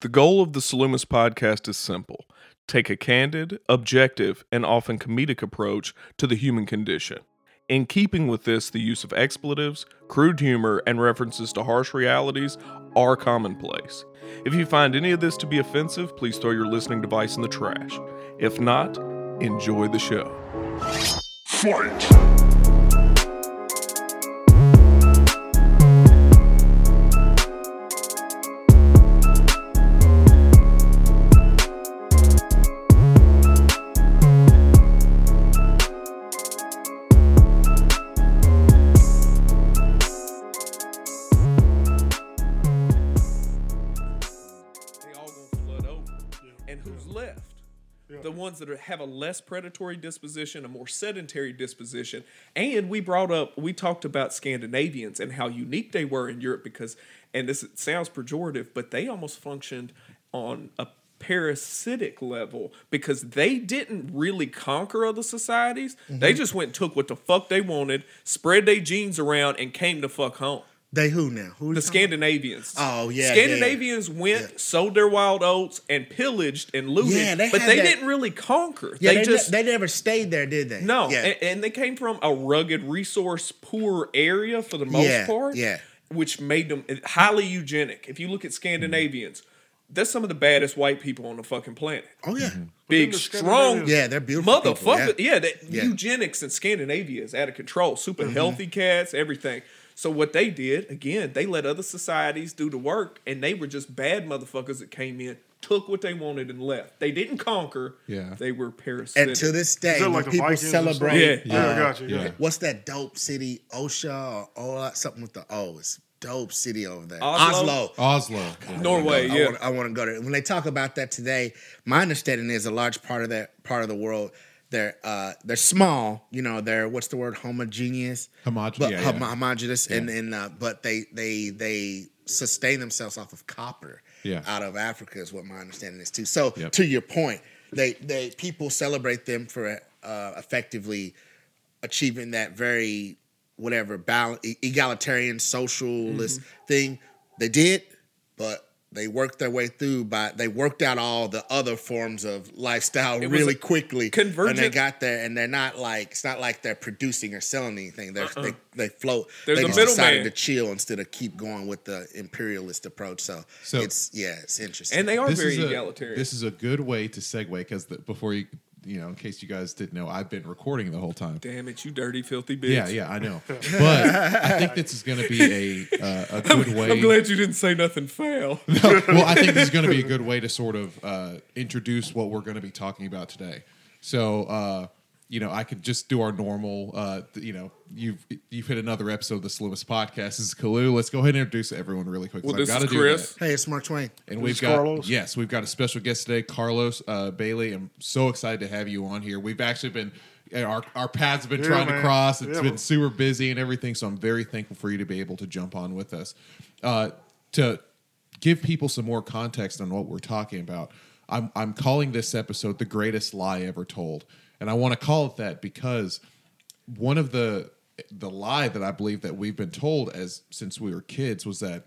The goal of the Salumis podcast is simple take a candid, objective, and often comedic approach to the human condition. In keeping with this, the use of expletives, crude humor, and references to harsh realities are commonplace. If you find any of this to be offensive, please throw your listening device in the trash. If not, enjoy the show. Fight! Ones that are, have a less predatory disposition, a more sedentary disposition. And we brought up, we talked about Scandinavians and how unique they were in Europe because, and this sounds pejorative, but they almost functioned on a parasitic level because they didn't really conquer other societies. They mm-hmm. just went and took what the fuck they wanted, spread their genes around, and came to fuck home. They who now? Who The you talking Scandinavians. Oh, yeah, Scandinavians went, Yeah. sold their wild oats, and pillaged and looted. Yeah, they but they that- didn't really conquer. Yeah, they, they, just ne- they never stayed there, did they? no, Yeah. and, and they came from a rugged, resource poor area for the most Yeah, part. yeah. which made them highly eugenic. If you look at Scandinavians, they're some of the baddest white people on the fucking planet. oh yeah. Big, strong, Yeah, they're beautiful. people, motherfucker. yeah. yeah, that Yeah. Mm-hmm. eugenics in Scandinavia is out of control. Super healthy cats, everything. So what they did again, they let other societies do the work, and they were just bad motherfuckers that came in, took what they wanted, and left. They didn't conquer. Yeah. they were parasitic. And to this day, Is like the people Vikings celebrate, Yeah. Yeah, uh, I got you. Yeah. yeah. what's that dope city? Osha or Ola, something with the O. It's dope city over there. Oslo? Oslo. Norway, I yeah. want, I want to go there. When they talk about that today, my understanding is a large part of that part of the world. They're uh, they're small, you know. They're what's the word? Homogeneous, Homogen- but yeah, hom- yeah. homogeneous, and and uh, but they they they sustain themselves off of copper. Yeah. out of Africa is what my understanding is too. So Yep. to your point, they they people celebrate them for uh, effectively achieving that very whatever balance, egalitarian socialist Mm-hmm. thing. They did, but they worked their way through by they worked out all the other forms of lifestyle was really a quickly. and they got there, and they're not like it's not like they're producing or selling anything. They're, uh-uh. They they float. Uh-uh. There's they a just decided middleman. to chill instead of keep going with the imperialist approach. So, So- it's yeah, it's interesting. and they are This very a, egalitarian. This is a good way to segue because before you, you know, in case you guys didn't know, I've been recording the whole time. Damn it, you dirty, filthy bitch. Yeah, yeah, I know. But I think this is going to be a uh, a good way. I'm glad you didn't say nothing foul. well, I think this is going to be a good way to sort of uh, introduce what we're going to be talking about today. So, uh, you know, I could just do our normal. Uh, you know, you've you've hit another episode of the Slimmest Podcast. This is Kalu. Let's go ahead and introduce everyone really quick. 'cause Well, I've this is Chris. hey, it's Mark Twain. And This we've is got Carlos? yes, we've got a special guest today, Carlos uh, Bailey. I'm so excited to have you on here. We've actually been uh, our our paths have been Yeah, trying to cross. It's Yeah, been man. super busy and everything, so I'm very thankful for you to be able to jump on with us. Uh, to give people some more context on what we're talking about, I'm I'm calling this episode the greatest lie ever told, and I want to call it that because one of the the lie that I believe that we've been told as since we were kids was that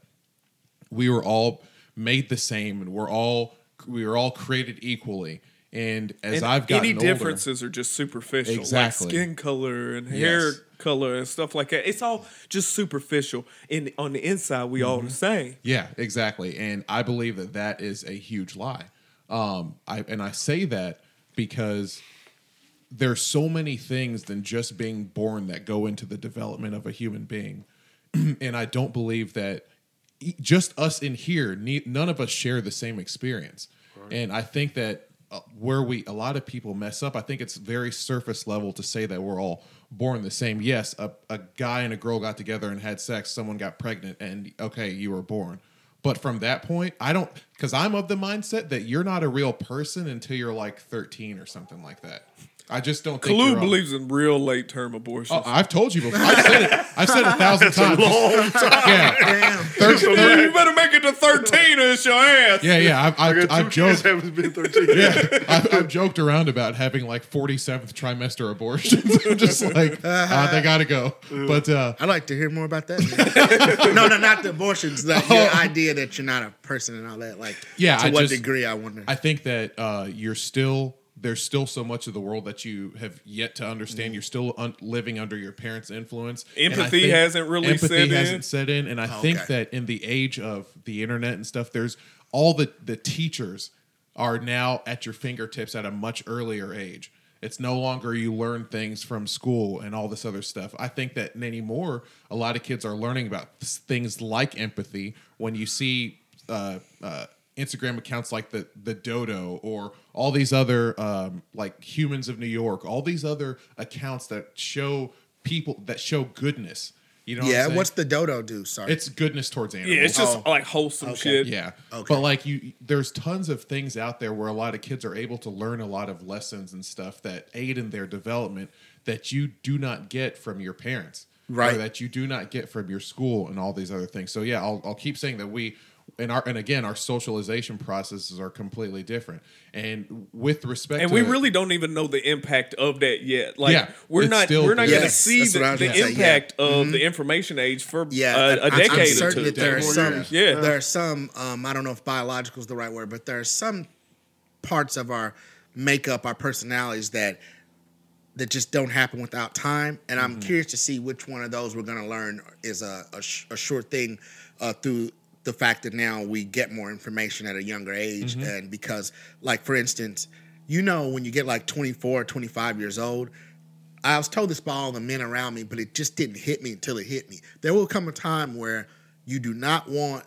we were all made the same and we're all we were all created equally. And as And I've gotten any older, differences are just superficial, Exactly. like skin color and hair Yes. color and stuff like that. It's all just superficial. And on the inside, we all the same. Yeah, exactly. And I believe that that is a huge lie. Um, I and I say that because there's so many things than just being born that go into the development of a human being, and I don't believe that just us in here, ne- none of us share the same experience. And I think that uh, where we a lot of people mess up, I think it's very surface level to say that we're all born the same. Yes, a, a guy and a girl got together and had sex, someone got pregnant, and okay, you were born. But from that point, I don't because I'm of the mindset that you're not a real person until you're like 13 or something like that. I just don't think Kalu you're wrong. believes in real late term abortions. Oh, I've told you before. I've said it. I've said it a thousand times. Yeah, Damn. Thir- So thir- you better make it to 13 or it's your ass. yeah, yeah. I've, I I've, I've kids joked. haven't been 13. Yeah, I've, I've joked around about having like 47th trimester abortions. I'm just like, uh, they gotta go. But uh, I'd like to hear more about that. no, no, not the abortions. The, your idea that you're not a person and all that. Like, Yeah, to I what just- degree? I wonder. I think that uh, you're still there's still so much of the world that you have yet to understand. You're still un- living under your parents' influence. Empathy hasn't really empathy set in. hasn't set in, and I think Okay. that in the age of the internet and stuff, there's all the the teachers are now at your fingertips at a much earlier age. It's no longer you learn things from school and all this other stuff. I think that anymore, a lot of kids are learning about things like empathy when you see uh, uh, Instagram accounts like the the Dodo or all these other um, like Humans of New York, all these other accounts that show people that show goodness. You know, yeah, saying? what's the dodo do? Sorry. it's goodness towards animals. Yeah, it's just Oh. like wholesome Okay. shit. Yeah. Okay. But like you there's tons of things out there where a lot of kids are able to learn a lot of lessons and stuff that aid in their development that you do not get from your parents. Right. Or that you do not get from your school and all these other things. So yeah, I'll I'll keep saying that we and our and again our socialization processes are completely different. And with respect And to we really don't even know the impact of that yet. Like Yeah, we're not still- we're not going to Yes, see the, what I was the gonna say, yeah. impact of the information age for yeah, a, and decade I'm or certain two. that there are some. years. Yeah. there are some. Um, I don't know if biological is the right word, but there are some parts of our makeup, our personalities that that just don't happen without time. And I'm curious to see which one of those we're going to learn is a, a, sh- a sure thing uh, through the fact that now we get more information at a younger age. Mm-hmm. And because, like, for instance, you know, when you get like 24 25 years old, I was told this by all the men around me, but it just didn't hit me until it hit me. There will come a time where you do not want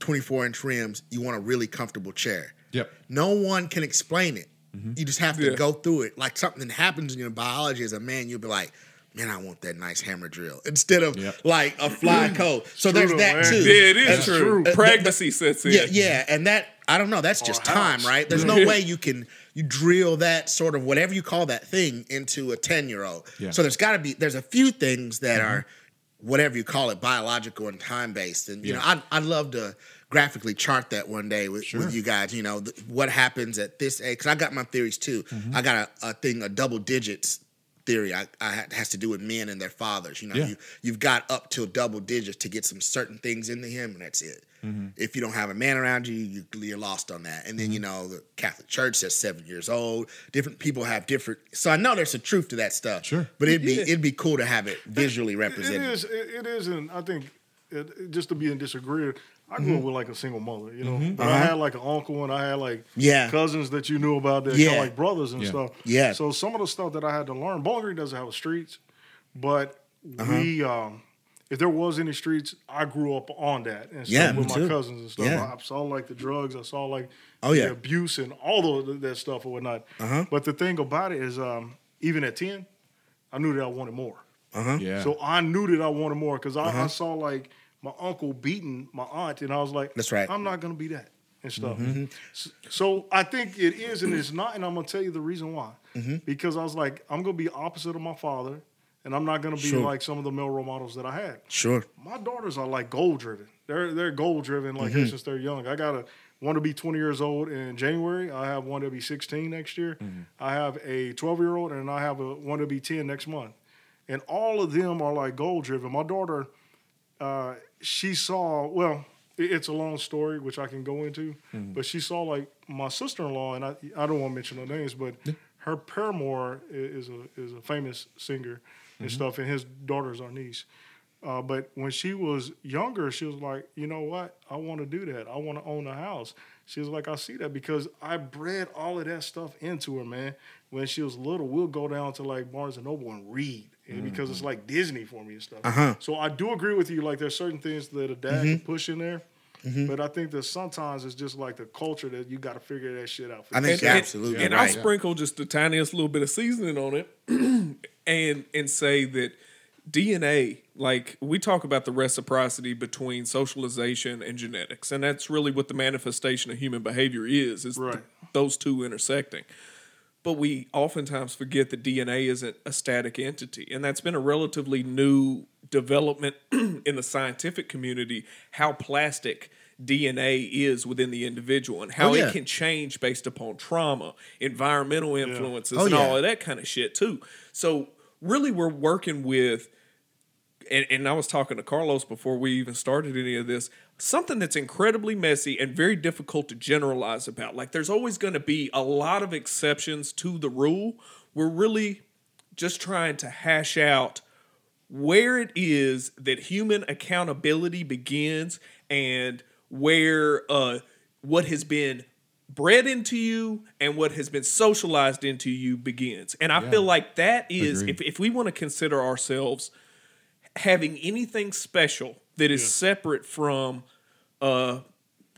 24 inch rims, you want a really comfortable chair. Yep. No one can explain it. Mm-hmm. You just have to Yeah. go through it. Like something happens in your biology as a man, you'll be like, man, I want that nice hammer drill instead of Yep. like a fly coat. So True there's that man. too. Yeah, it is And- true. Uh, Pragmacy sets in. yeah, yeah, and that I don't know. That's just a time, house. right? There's no way you can you drill that sort of whatever you call that thing into a ten year old. Yeah. So there's got to be there's a few things that are whatever you call it, biological and time based. And you Yeah. know, I'd I'd love to graphically chart that one day with, Sure. with you guys. You know, th- what happens at this age? Because I got my theories too. I got a, a thing, a double digits theory. I, I has to do with men and their fathers. You know, Yeah. you you've got up till double digits to get some certain things into him, and that's it. Mm-hmm. If you don't have a man around you, you you're lost on that. And then you know the Catholic Church says seven years old. Different people have different. So I know there's a truth to that stuff. Sure. but it'd be Yeah. it'd be cool to have it visually represented. is. It, it is, and I think it, it- just to be in disagreement, I grew up with like a single mother, you know. But I had like an uncle and I had like Yeah. cousins that you knew about that, Yeah. kind of like brothers and Yeah. stuff. Yeah. So some of the stuff that I had to learn, Bowling Green doesn't have streets, but we, um, if there was any streets, I grew up on that and stuff Yeah, with my too. cousins and stuff. Yeah. I saw like the drugs, I saw like Oh, the yeah. abuse and all of that stuff and whatnot. Uh-huh. But the thing about it is, um, even at ten, I knew that I wanted more. Uh-huh. Yeah. So I knew that I wanted more because I, I saw like my uncle beating my aunt, and I was like, That's right. I'm not gonna be that and stuff. Mm-hmm. So, I think it is and it's not, and I'm gonna tell you the reason why. Mm-hmm. Because I was like, I'm gonna be opposite of my father, and I'm not gonna be Sure. like some of the male role models that I had. Sure. My daughters are like goal driven. They're they're goal driven like Mm-hmm. since they're young. I got a one to be 20 years old in January. I have one to be 16 next year. Mm-hmm. I have a 12 year old, and I have a one to be 10 next month. And all of them are like goal driven. My daughter, uh, she saw well. It's a long story, which I can go into, but she saw like my sister in law, and I I don't want to mention her names, but her paramour is a is a famous singer and stuff, and his daughter's our niece. Uh, but when she was younger, she was like, you know what? I want to do that. I want to own a house. She was like, I see that because I bred all of that stuff into her, man. When she was little, we'll go down to like Barnes and Noble and read and because it's mm-hmm. like Disney for me and stuff. Uh-huh. So I do agree with you. Like there's certain things that a dad can mm-hmm. push in there. Mm-hmm. But I think that sometimes it's just like the culture that you got to figure that shit out. For I think yourself. you're absolutely and right. I'll sprinkle just the tiniest little bit of seasoning on it, and and say that DNA, like we talk about the reciprocity between socialization and genetics, and that's really what the manifestation of human behavior is: is th- Right. those two intersecting. But we oftentimes forget that DNA isn't a static entity. And that's been a relatively new development in the scientific community how plastic DNA is within the individual and how Oh, yeah. it can change based upon trauma, environmental influences, Oh, and all of that kind of shit too. So really we're working with and, and I was talking to Carlos before we even started any of this, something that's incredibly messy and very difficult to generalize about. Like there's always going to be a lot of exceptions to the rule. We're really just trying to hash out where it is that human accountability begins and where uh, what has been bred into you and what has been socialized into you begins. And I feel like that is, Agreed. if, if we want to consider ourselves having anything special that is separate from uh,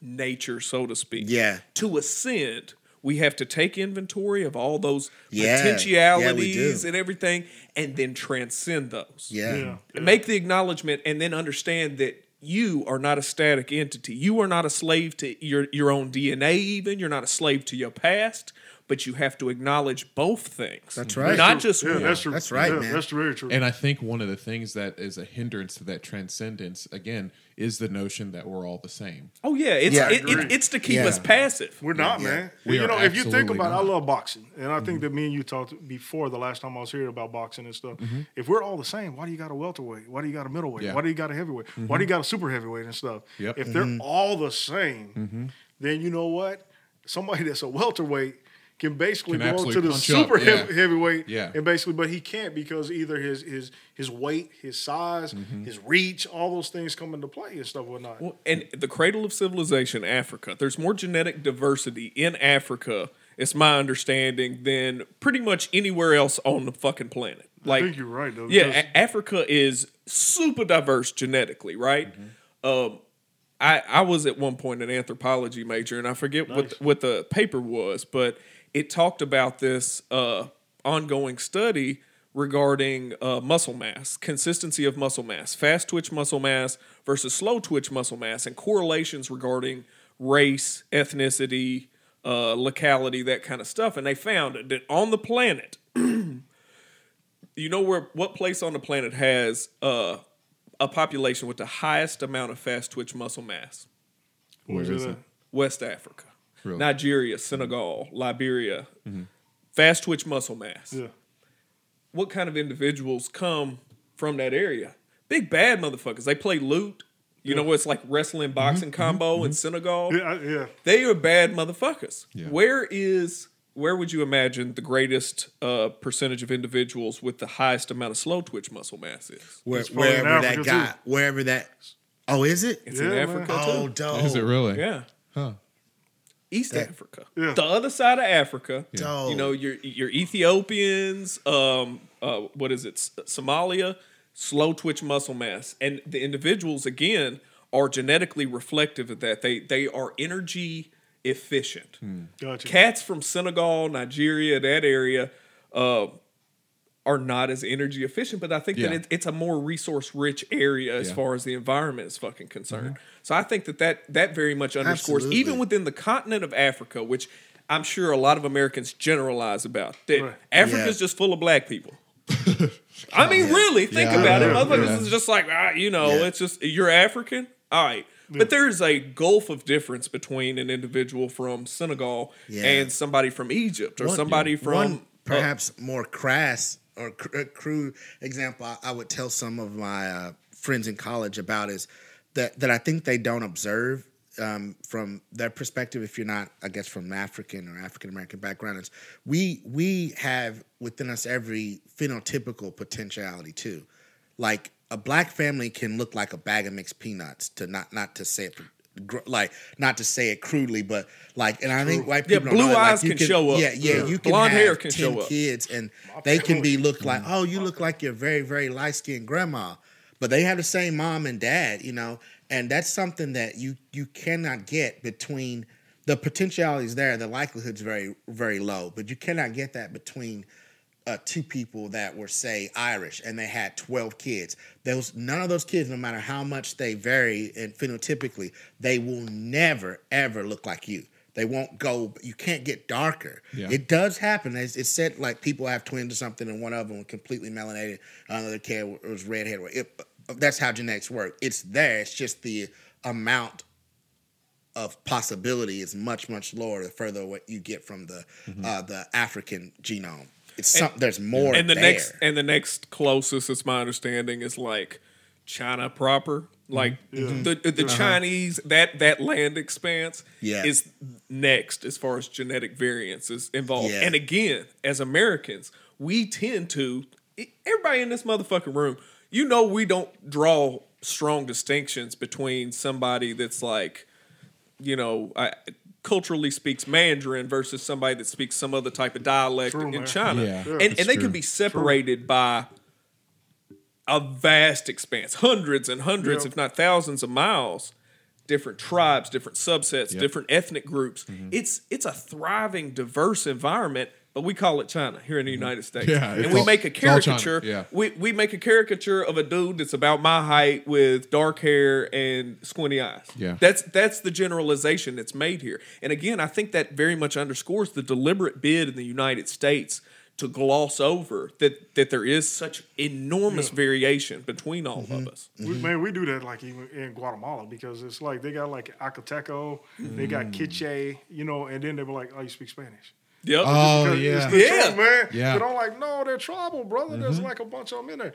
nature, so to speak, Yeah. to ascend, we have to take inventory of all those Yeah. potentialities Yeah, and everything, and then transcend those. Yeah. Yeah. And Make the acknowledgement, and then understand that you are not a static entity. You are not a slave to your your own DNA. Even you're not a slave to your past. But you have to acknowledge both things. That's right. Not just yeah, one. that's true. That's right, Yeah, man. That's very true. And I think one of the things that is a hindrance to that transcendence, again, is the notion that we're all the same. Oh yeah, it's Yeah, it, it, it's to keep Yeah. us passive. We're not, Yeah. man. We you are know, if you think absolutely about it, I love boxing. And I Mm-hmm. think that me and you talked before the last time I was here about boxing and stuff. Mm-hmm. If we're all the same, why do you got a welterweight? Why do you got a middleweight? Yeah. Why do you got a heavyweight? Why do you got a super heavyweight and stuff? Yep. If they're Mm-hmm. all the same, then you know what? Somebody that's a welterweight can basically Can go to the super yeah. heavyweight Yeah. and basically but he can't because either his his his weight, his size, his reach, all those things come into play and stuff whatnot. Well, and the cradle of civilization, Africa. There's more genetic diversity in Africa, it's my understanding, than pretty much anywhere else on the fucking planet. Like, I think you're right though. yeah, A- Africa is super diverse genetically, right? Mm-hmm. Um, I I was at one point an anthropology major, and I forget Nice. what what the paper was, but it talked about this uh, ongoing study regarding uh, muscle mass, consistency of muscle mass, fast twitch muscle mass versus slow twitch muscle mass, and correlations regarding race, ethnicity, uh, locality, that kind of stuff. And they found that on the planet, you know where what place on the planet has uh, a population with the highest amount of fast twitch muscle mass? Where's it it? West Africa, Really? Nigeria, Senegal, mm-hmm. Liberia. Mm-hmm. Fast twitch muscle mass. Yeah. What kind of individuals come from that area? Big bad motherfuckers. They play lutte. You know what's like wrestling mm-hmm. boxing combo in Senegal? Yeah, I- yeah. They are bad motherfuckers. Yeah. Where is where would you imagine the greatest uh, percentage of individuals with the highest amount of slow twitch muscle mass is? Where, It's probably in wherever that Africa, guy, too. wherever that. Oh, is it? It's in Yeah, man. Africa Oh, dope. Is it really? Yeah. Huh. East That- Africa. Yeah. The other side of Africa. Dope. You know, your your Ethiopians, um, uh, what is it, S- Somalia, slow twitch muscle mass. And the individuals again are genetically reflective of that. They they are energy efficient. Gotcha. Cats from Senegal, Nigeria, that area, uh, are not as energy efficient, but I think that it, it's a more resource rich area as Yeah. far as the environment is fucking concerned. So I think that that, that very much underscores, Absolutely. even within the continent of Africa, which I'm sure a lot of Americans generalize about, that Right. Africa's Yeah. just full of black people. I mean, really, think Yeah, about it. yeah, Motherfuckers yeah. is just like, ah, you know, Yeah. it's just, you're African? All right. But there's a gulf of difference between an individual from Senegal Yeah. and somebody from Egypt or One- somebody from. one uh, perhaps more crass or cr- uh, crude example I, I would tell some of my uh, friends in college about is that that I think they don't observe um, from their perspective. If you're not, I guess, from African or African American background, is we we have within us every phenotypical potentiality too. Like a black family can look like a bag of mixed peanuts. To not not to say it. Gr- Like not to say it crudely, but like, and I think white Yeah, people don't blue know it, like, eyes you can show up. Yeah, yeah, Yeah. you can Blonde have hair can 10 show up. kids and they can be look like, oh, you look like your very, very light skinned grandma. But they have the same mom and dad, you know, and that's something that you you cannot get between the potentiality is there, the likelihood's very, very low, but you cannot get that between uh, two people that were say Irish and they had 12 kids. Those none of those kids, no matter how much they vary and phenotypically, they will never ever look like you. They won't go. You can't get darker. Yeah. It does happen. It's, it's said like people have twins or something, and one of them was completely melanated, another kid was redhead. It, that's how genetics work. It's there. It's just the amount of possibility is much much lower the further away you get from the uh, the African genome. It's some, there's more and the there. next and the next closest, it's my understanding, is like China proper. Like mm-hmm. the the uh-huh. Chinese that that land expanse Yeah. is next as far as genetic variance is involved. Yeah. And again, as Americans, we tend to everybody in this motherfucking room, you know, we don't draw strong distinctions between somebody that's like, you know, I, culturally speaks Mandarin versus somebody that speaks some other type of dialect True, in man. China, Yeah. Yeah, and and they can be separated by a vast expanse, hundreds and hundreds, Yeah. if not thousands of miles. Different tribes, different subsets, Yep. different ethnic groups. Mm-hmm. It's it's a thriving, diverse environment, but we call it China here in the mm-hmm. United States. Yeah, and we all- make a it's all China, caricature. yeah. We we make a caricature of a dude that's about my height with dark hair and squinty eyes. Yeah. That's that's the generalization that's made here. And again, I think that very much underscores the deliberate bid in the United States to gloss over that that there is such enormous variation between all Mm-hmm. of us. We, mm-hmm. man, we do that like even in Guatemala because it's like they got like Acateco, they got mm. Quiche, you know, and then they were like, "Oh, you speak Spanish." Yep. Oh yeah. it's the Yeah. truth, man. Yeah. But I'm like, no, they're tribal, brother. There's mm-hmm. like a bunch of them in there.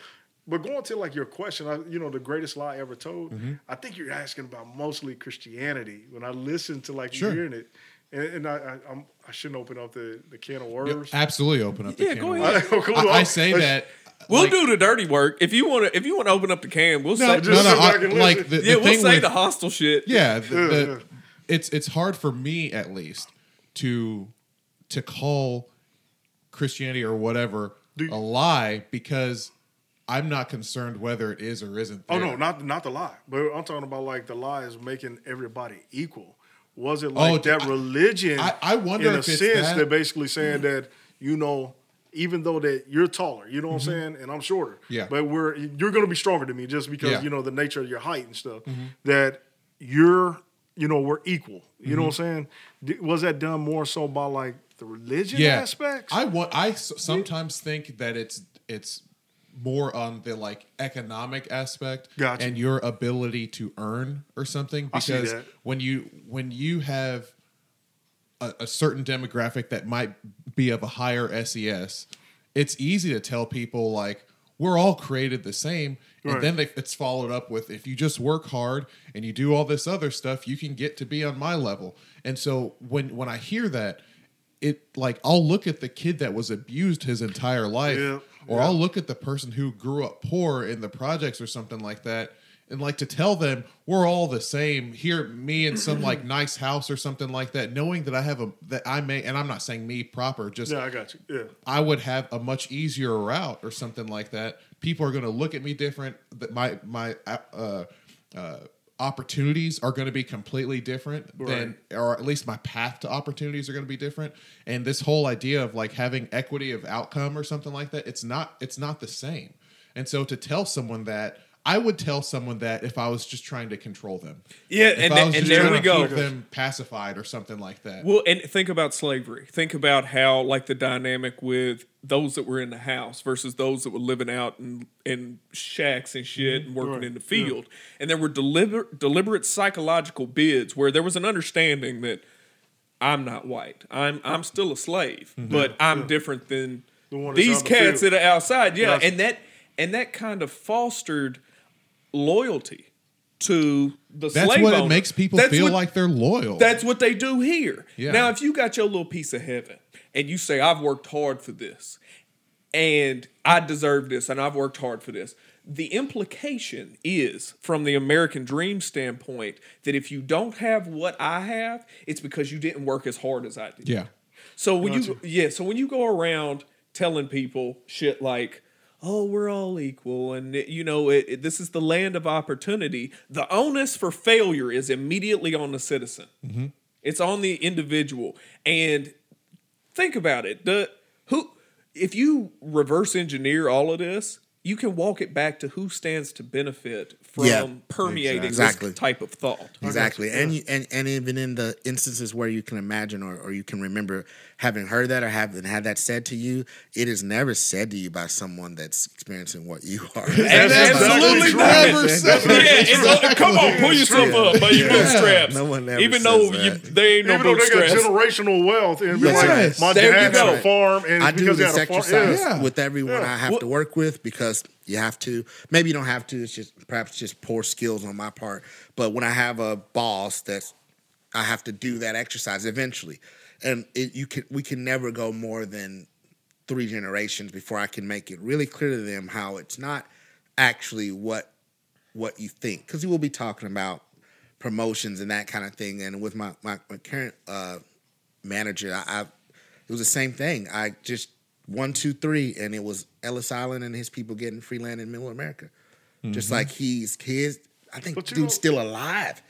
But going to like your question, I, you know, the greatest lie ever told. Mm-hmm. I think you're asking about mostly Christianity. When I listen to like Sure. you hearing it, and, and I, I, I'm, I shouldn't open up the, the can of Yeah, worms. absolutely open up the Yeah, can go of ahead. worms. Cool, I, I say that We'll like- do the dirty work if you want to. If you want to open up the can, we'll No, say. no, Just no. sit back I- like the, the yeah, we'll thing say with, the hostile shit. yeah, the, the- yeah. it's it's hard for me at least to to call Christianity or whatever you- a lie because I'm not concerned whether it is or isn't. Oh no, not not the lie, but I'm talking about like the lie is making everybody equal. Was it like Oh, that I- religion? I- I wonder in a sense that- they're basically saying that you know, even though that you're taller, you know what I'm saying, and I'm shorter, Mm-hmm. Yeah. but we're you're going to be stronger than me just because Yeah. Mm-hmm. you know the nature of your height and stuff. That you're, you know, we're equal. You know what I'm saying? D- Was that done more so by like the religion yeah. aspects? I want. I s- sometimes think that it's it's more on the like economic aspect Gotcha. and your ability to earn or something because when you when you have a, a certain demographic that might be of a higher SES, it's easy to tell people like we're all created the same. And Right. then they, it's followed up with if you just work hard and you do all this other stuff, you can get to be on my level. And so when when I hear that, it like I'll look at the kid that was abused his entire life, Yeah, or yeah. I'll look at the person who grew up poor in the projects or something like that, and like to tell them we're all the same. Here, me in some like nice house or something like that, knowing that I have a that I may, and I'm not saying me proper, just yeah, I got you. Yeah. I would have a much easier route or something like that. People are going to look at me different. That my my uh, uh, opportunities are going to be completely different than, or at least my path to opportunities are going to be different. And this whole idea of like having equity of outcome or something like that, it's not it's not the same. And so to tell someone that. I would tell someone that if I was just trying to control them. Yeah, If and, was and just there we to go. Keep them pacified or something like that. Well, and think about slavery. Think about how, like, the dynamic with those that were in the house versus those that were living out in, in shacks and shit mm-hmm. and working Right, in the field. And there were deliberate, deliberate psychological bids where there was an understanding that I'm not white. I'm I'm still a slave, mm-hmm. but I'm different than The one these out in the cats that are outside. Yeah, Gotcha. and that and that kind of fostered loyalty to the That's slave what owner. it makes people That's feel what- like they're loyal. that's what they do here. Yeah. Now, if you got your little piece of heaven and you say, I've worked hard for this and I deserve this and I've worked hard for this, the implication is, from the American dream standpoint, that if you don't have what I have, it's because you didn't work as hard as I did. yeah. So when you Gotcha. yeah, so when you go around telling people shit like, "Oh, we're all equal," and it- you know, it, it- this is the land of opportunity. The onus for failure is immediately on the citizen. Mm-hmm. It's on the individual. And think about it: the who, if you reverse engineer all of this, you can walk it back to who stands to benefit from Yeah, permeating exactly. this type of thought. Exactly, and you, and and even in the instances where you can imagine or, or you can remember having heard that or having had that said to you, it is never said to you by someone that's experiencing what you are. And That's absolutely not. Never said Yeah, it's, come on, pull yourself up by your bootstraps. No one ever Even though you, they ain't no Even though they got generational wealth and be Yes. like, my There you dad had a farm and I do this had a farm. exercise Yeah. Yeah. with everyone I have to work with because you have to. Maybe you don't have to. It's just perhaps just poor skills on my part. But when I have a boss that's, I have to do that exercise eventually, and it, you can we can never go more than three generations before I can make it really clear to them how it's not actually what what you think because we will be talking about promotions and that kind of thing. And with my my, my current uh, manager, I, I it was the same thing. I just one, two, three, and it was Ellis Island and his people getting free land in Middle America. Just like he's his, I think But dude's know- still alive.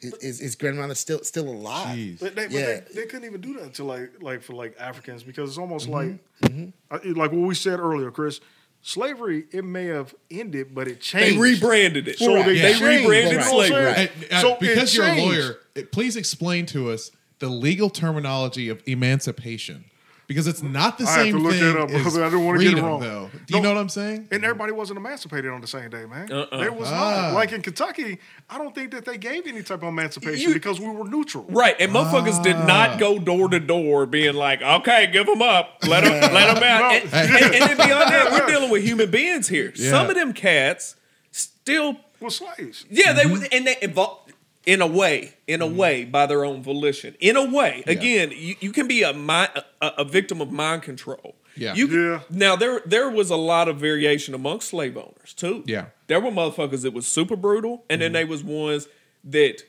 His, his, his grandmother's still still alive. Jeez. But, they, but Yeah. they, they couldn't even do that to like like for like Africans because it's almost like Mm-hmm. Like what we said earlier, Chris. Slavery it may have ended, but it changed. They rebranded it. So they they changed, rebranded you know what I'm slavery. saying? And, uh, So because you're a lawyer, it- please explain to us the legal terminology of emancipation. Because it's not the I have same to look thing that up, as because I don't wanna get it freedom, wrong. though. Do you No. know what I'm saying? And everybody wasn't emancipated on the same day, man. Uh-uh. There was Ah. not. Like in Kentucky, I don't think that they gave any type of emancipation You- because we were neutral. Right, and motherfuckers did Ah. not go door to door being like, "Okay, give them up, let them, let them out." And, and, and then beyond that, we're dealing with human beings here. Some of them cats still, With slaves. yeah, they Mm-hmm. was, and they evolved in a way, in a way, by their own volition. In a way, again, you, you can be a, mi- a a victim of mind control. Yeah. You, Yeah. Now there there was a lot of variation amongst slave owners too. Yeah. There were motherfuckers that was super brutal, and then there was ones that,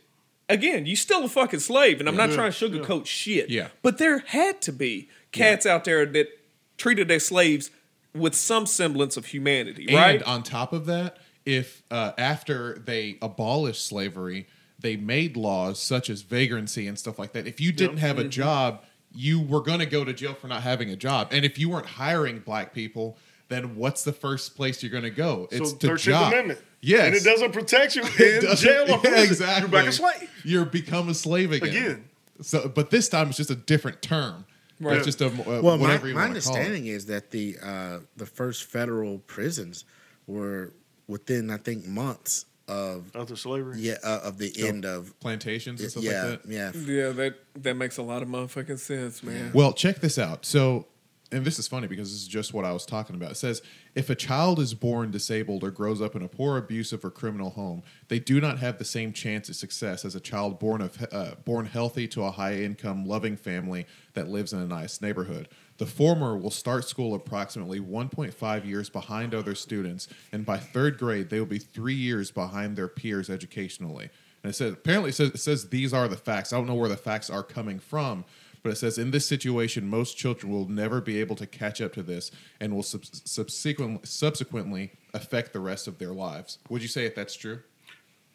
again, you still a fucking slave, and I'm not trying to sugarcoat shit. Yeah. But there had to be cats out there that treated their slaves with some semblance of humanity, right? And on top of that, if uh, after they abolished slavery, they made laws such as vagrancy and stuff like that. If you didn't have a Mm-hmm. job, you were going to go to jail for not having a job. And if you weren't hiring black people, then what's the first place you're going to go? It's so to 13th job. Amendment. Yes. And it doesn't protect you in jail or yeah, prison. exactly. You're back a slave. You're become a slave again. Again. So, but this time it's just a different term. Right. It's just a uh, Well, my, whatever you my want call it. understanding is that the uh, the first federal prisons were within, I think, months of After slavery. yeah uh, of the end of plantations and stuff yeah like that. yeah. Yeah, that that makes a lot of motherfucking sense, man. Well, check this out. So, and this is funny because this is just what I was talking about. It says if a child is born disabled or grows up in a poor, abusive, or criminal home, they do not have the same chance of success as a child born of uh, born healthy to a high income, loving family that lives in a nice neighborhood. The former will start school approximately 1.5 years behind other students, and by third grade, they will be three years behind their peers educationally. And it says apparently it says, it says these are the facts. I don't know where the facts are coming from, but it says in this situation, most children will never be able to catch up to this and will sub- subsequently subsequently affect the rest of their lives. Would you say if that's true?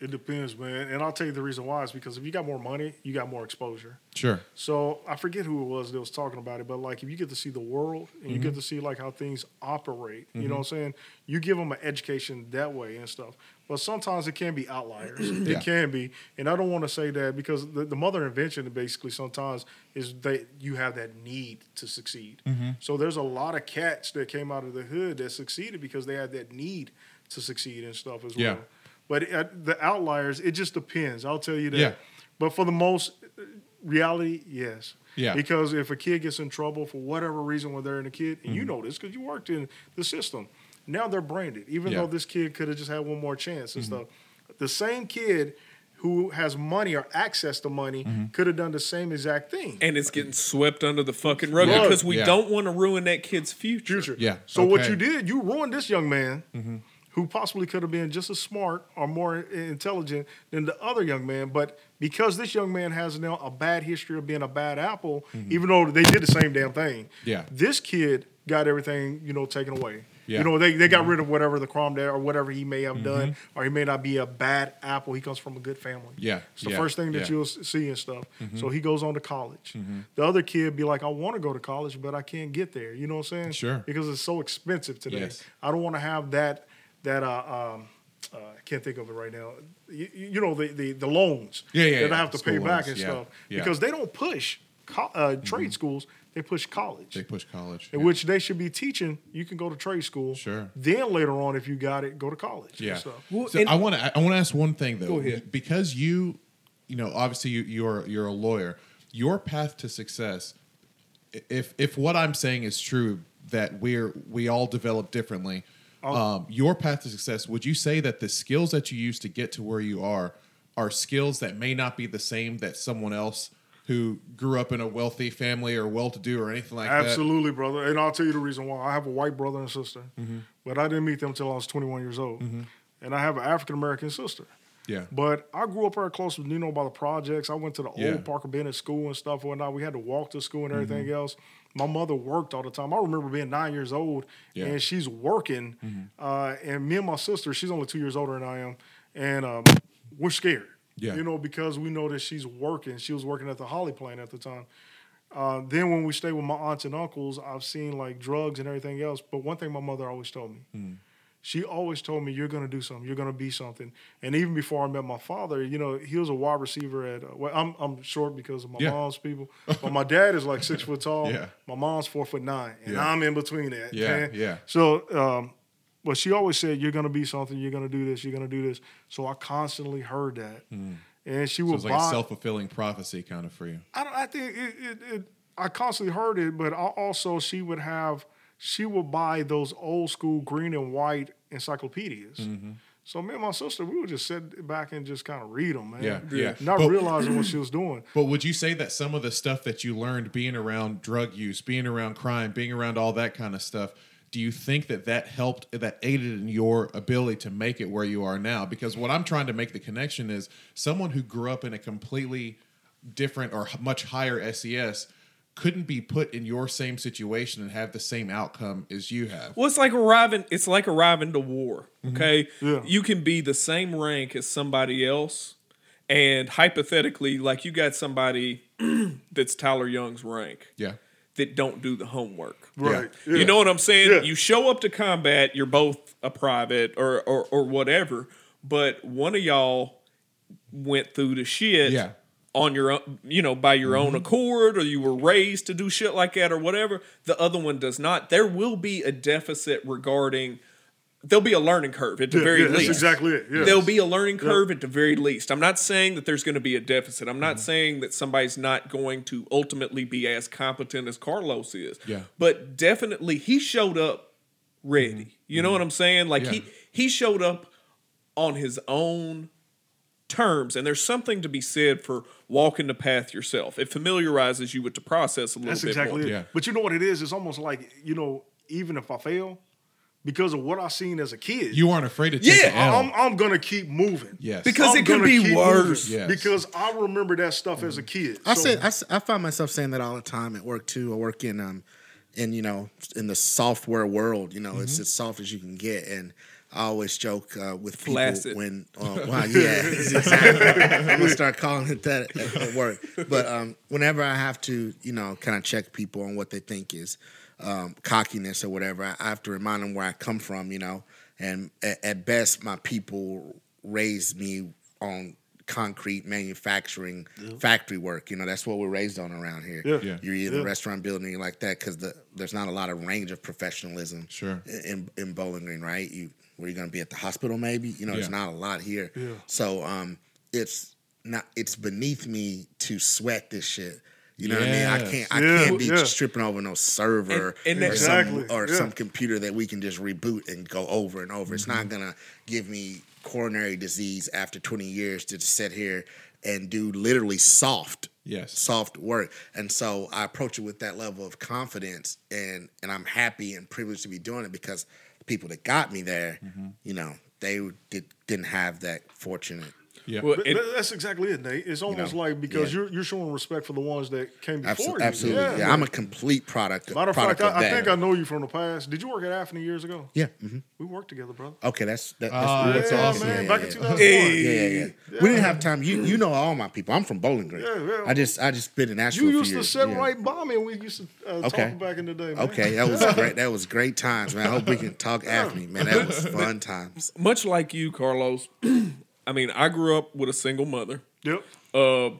It depends, man. And I'll tell you the reason why is because if you got more money, you got more exposure. Sure. So I forget who it was that was talking about it, but like if you get to see the world and you Mm-hmm. get to see like how things operate, you know what I'm saying? You give them an education that way and stuff. But sometimes it can be outliers. Yeah. It can be, and I don't want to say that because the, the mother invention basically sometimes is that you have that need to succeed. Mm-hmm. So there's a lot of cats that came out of the hood that succeeded because they had that need to succeed and stuff as Yeah. well. But uh, the outliers, it just depends. I'll tell you that. Yeah. But for the most uh, reality, yes. Yeah. Because if a kid gets in trouble for whatever reason when they're in a kid, and Mm-hmm. you know this because you worked in the system, now they're branded. Even Yeah. Mm-hmm. though this kid could have just had one more chance and stuff, the same kid who has money or access to money Mm-hmm. could have done the same exact thing. and it's getting swept under the fucking rug Yeah. because we Yeah. don't want to ruin that kid's future. future. Yeah, So what you did, you ruined this young man Mm-hmm. Who possibly could have been just as smart or more intelligent than the other young man. But because this young man has now a bad history of being a bad apple, mm-hmm. even though they did the same damn thing, Mm-hmm. Yeah. this kid got everything you know taken away. Yeah. You know, they, they got mm-hmm. rid of whatever the crime there or whatever he may have done, mm-hmm. or he may not be a bad apple. He comes from a good family. Yeah, It's the yeah, first thing that you'll see and stuff. So he goes on to college. The other kid be like, I want to go to college, but I can't get there. You know what I'm saying? Sure. Because it's so expensive today. Yes. I don't want to have that that uh, um, uh, I can't think of it right now. You, you know the, the the loans Yeah, yeah, that yeah. I have to pay back loans, and yeah, stuff yeah. because they don't push co- uh, trade schools. They push college. They push college. in yeah. which they should be teaching. You can go to trade school. Sure. Then later on, if you got it, go to college. and Yeah. stuff. Well, So and- I want to I want to ask one thing though. Go ahead. Because you, you know, obviously you, you're you're a lawyer. Your path to success, if if what I'm saying is true, that we're we all develop differently. Oh. Um, your path to success. Would you say that the skills that you use to get to where you are are skills that may not be the same that someone else who grew up in a wealthy family or well-to-do or anything like that? Absolutely, brother. And I'll tell you the reason why. I have a white brother and sister, Mm-hmm. but I didn't meet them until I was 21 years old. And I have an African American sister. Yeah. But I grew up very close with Nino by the projects. I went to the Yeah. Mm-hmm. old Parker Bennett school and stuff and whatnot. We had to walk to school and everything else. My mother worked all the time. I remember being nine years old Yeah. Mm-hmm. and she's working. Uh, and me and my sister, she's only two years older than I am, and um, we're scared. Yeah. You know, because we know that she's working. She was working at the Holley plant at the time. Uh, then when we stay with my aunts and uncles, I've seen like drugs and everything else. But one thing my mother always told me, Hmm. She always told me, "You're gonna do something. You're gonna be something." And even before I met my father, you know, he was a wide receiver at. Uh, well, I'm I'm short because of my Yeah. mom's people, but my dad is like six foot tall. Yeah. My mom's four foot nine, and Yeah. I'm in between that. Yeah, man. yeah. So, um, but she always said, "You're gonna be something. You're gonna do this. You're gonna do this." So I constantly heard that, and she was So like buy. a self-fulfilling prophecy kind of for you. I don't. I think it, it, it. I constantly heard it, but I also she would have. She would buy those old school green and white encyclopedias. Mm-hmm. So me and my sister, we would just sit back and just kind of read them, man. Yeah, yeah. Not But- realizing what she was doing. But would you say that some of the stuff that you learned being around drug use, being around crime, being around all that kind of stuff, do you think that that helped, that aided in your ability to make it where you are now? Because what I'm trying to make the connection is someone who grew up in a completely different or much higher SES couldn't be put in your same situation and have the same outcome as you have. Well, it's like arriving. It's like arriving to war. Mm-hmm. Okay, Yeah. you can be the same rank as somebody else, and hypothetically, like you got somebody that's Tyler Young's rank Yeah. that don't do the homework. Right. You Yeah. know what I'm saying? Yeah. You show up to combat. You're both a private or or, or whatever, but one of y'all went through the shit Yeah. On your own, you know, by your own mm-hmm. accord, or you were raised to do shit like that, or whatever. The other one does not. There will be a deficit regarding. There'll be a learning curve at the Yeah, very yeah, that's least. exactly it. Yeah. There'll be a learning curve at the very least. I'm not saying that there's going to be a deficit. I'm not mm-hmm. saying that somebody's not going to ultimately be as competent as Carlos is. Yeah. But definitely he showed up ready. Mm-hmm. You know what I'm saying? Like he he showed up on his own terms and there's something to be said for walking the path yourself. It familiarizes you with the process a little That's bit exactly more. it. Yeah. But you know what it is? It's almost like you know, even if I fail, because of what I seen as a kid, You aren't afraid to take Yeah, the L. I'm I'm gonna keep moving. yes. Because I'm it could be worse. moving Yes. Because I remember that stuff as a kid. I So- say I, s- I find myself saying that all the time at work too. I work in um in you know in the software world. You know, it's as soft as you can get, and I always joke uh, with people Flaccid. when uh, wow yeah exactly. I'm gonna start calling it that at, at work. But um, whenever I have to you know kind of check people on what they think is um, cockiness or whatever, I, I have to remind them where I come from. You know, and at, at best my people raised me on concrete manufacturing factory work you know that's what we're raised on around here Yeah. Yeah. you're either Yeah. restaurant building or like that because the there's not a lot of range of professionalism Sure. in in Bowling Green right you where you're gonna be at the hospital maybe you know there's Yeah. not a lot here Yeah. so um it's not it's beneath me to sweat this shit you know what I mean? I can't. I Yeah, can't be yeah. tripping over no server And- and or Exactly, some or yeah. some computer that we can just reboot and go over and over. It's Mm-hmm. not gonna give me coronary disease after 20 years to just sit here and do literally soft Yes. soft work. And so I approach it with that level of confidence and and I'm happy and privileged to be doing it because the people that got me there, Mm-hmm. you know, they did, didn't have that fortunate Yeah. Well, it- that's exactly it, Nate. It's almost know, like because yeah. you're you're showing respect for the ones that came before Absol- you. absolutely. Yeah, I'm a complete product. Matter of product fact, I, I that. think I know you from the past. Did you work at Afni years ago? Yeah. hmm We worked together, brother. Okay, that's that, that's, Ah, that's yeah, awesome. man. Yeah, Back yeah, in yeah. 2001. Yeah, yeah, yeah. We didn't have time. You you know all my people. I'm from Bowling Green. Yeah, yeah. I just I just been in Nashville. You a few used to years. sit yeah. right by me, and we used to uh, Okay. talk back in the day. Man. Okay, that was great. That was great times, man. I hope we can talk Afni, man. That was fun times. much like you, Carlos. I mean, I grew up with a single mother, Yep. uh,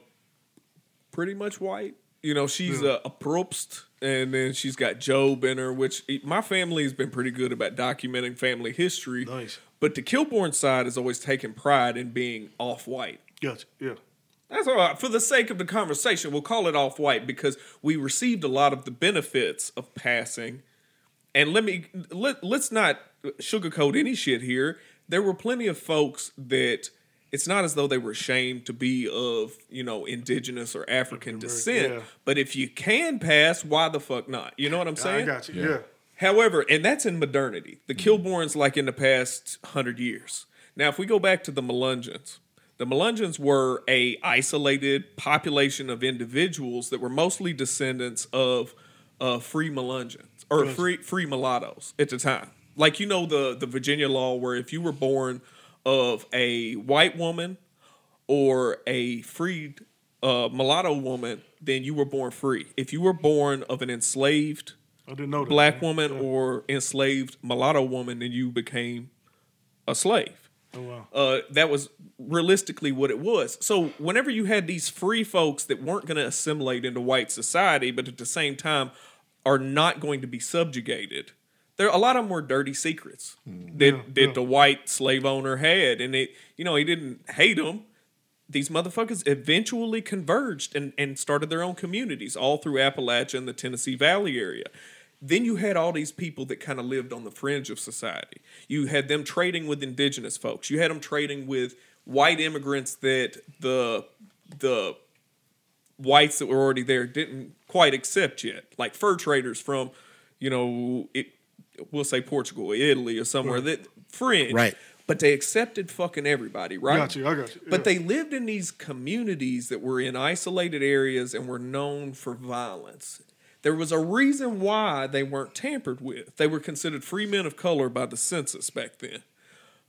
pretty much white. You know, she's Yeah. a, a Probst, and then she's got Job in her. Which my family has been pretty good about documenting family history. Nice. But the Kilborn side has always taken pride in being off-white. Gotcha. Yeah. That's all right. For the sake of the conversation, we'll call it off white because we received a lot of the benefits of passing. And let me let let's not sugarcoat any shit here. There were plenty of folks that it's not as though they were ashamed to be of, you know, indigenous or African descent. yeah. But if you can pass, why the fuck not? You know what I'm I saying? got you. Yeah. Yeah. However, and that's in modernity. The Kilborns, like in the past hundred years. Now, if we go back to the Melungeons, the Melungeons were a isolated population of individuals that were mostly descendants of uh, free Melungeons or free free mulattoes at the time. Like you know the the Virginia law, where if you were born of a white woman or a freed uh, mulatto woman, then you were born free. If you were born of an enslaved I didn't know that. black man. woman or enslaved mulatto woman, then you became a slave. Oh wow. Uh, that was realistically what it was. So whenever you had these free folks that weren't going to assimilate into white society, but at the same time are not going to be subjugated, there a lot of them were dirty secrets mm. that Yeah, that yeah. the white slave owner had, and it you know he didn't hate them. These motherfuckers eventually converged and, and started their own communities all through Appalachia and the Tennessee Valley area. Then you had all these people that kind of lived on the fringe of society. You had them trading with indigenous folks. You had them trading with white immigrants that the the whites that were already there didn't quite accept yet, like fur traders from, you know, it, we'll say Portugal, or Italy, or somewhere that fringe, Right. But they accepted fucking everybody, right? Got you. I got you. But Yeah. they lived in these communities that were in isolated areas and were known for violence. There was a reason why they weren't tampered with. They were considered free men of color by the census back then.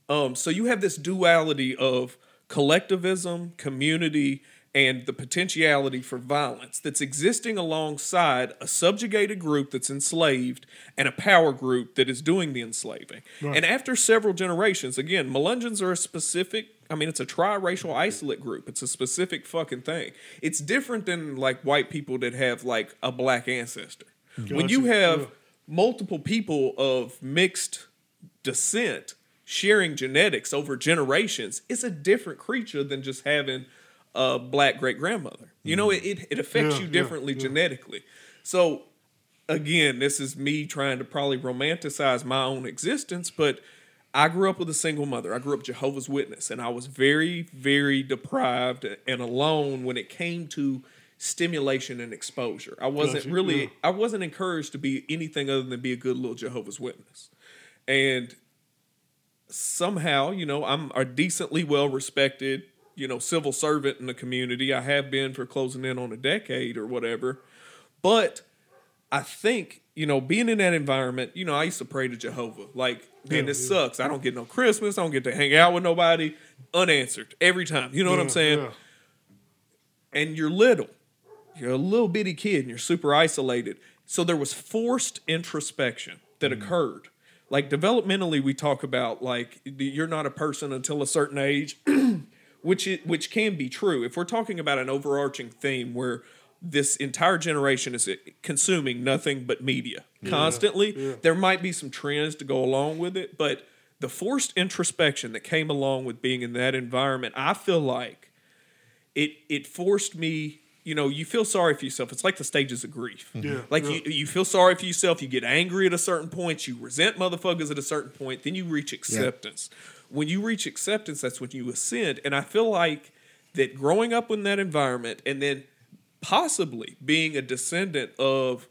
Um, so you have this duality of collectivism, community, and the potentiality for violence that's existing alongside a subjugated group that's enslaved and a power group that is doing the enslaving. And after several generations, again, Melungeons are a specific, I mean, it's a triracial isolate group. It's a specific fucking thing. It's different than like white people that have like a black ancestor. Mm-hmm. When you have Yeah. multiple people of mixed descent sharing genetics over generations, it's a different creature than just having a black great grandmother. You know, it, it, it affects Yeah, you yeah, differently yeah. genetically. So, again, this is me trying to probably romanticize my own existence, but I grew up with a single mother. I grew up Jehovah's Witness, and I was very, very deprived and alone when it came to stimulation and exposure. I wasn't really, yeah. I wasn't encouraged to be anything other than be a good little Jehovah's Witness. And somehow, you know, I'm a decently well respected, you know, civil servant in the community. I have been for closing in on a decade or whatever. But I think, you know, being in that environment, you know, I used to pray to Jehovah. Like, man, Yeah, this yeah. sucks. I don't get no Christmas. I don't get to hang out with nobody. Unanswered every time. You know what I'm saying? yeah. and you're little. You're a little bitty kid and you're super isolated. So there was forced introspection that mm. occurred. Like developmentally, we talk about like you're not a person until a certain age, which it, which can be true. If we're talking about an overarching theme where this entire generation is uh, consuming nothing but media constantly, there might be some trends to go along with it, but the forced introspection that came along with being in that environment, I feel like it it forced me you know you feel sorry for yourself. It's like the stages of grief. Mm-hmm. Yeah, like yeah. you you feel sorry for yourself. You get angry at a certain point. You resent motherfuckers at a certain point. Then you reach acceptance when you reach acceptance that's when you ascend and i feel like that growing up in that environment and then possibly being a descendant of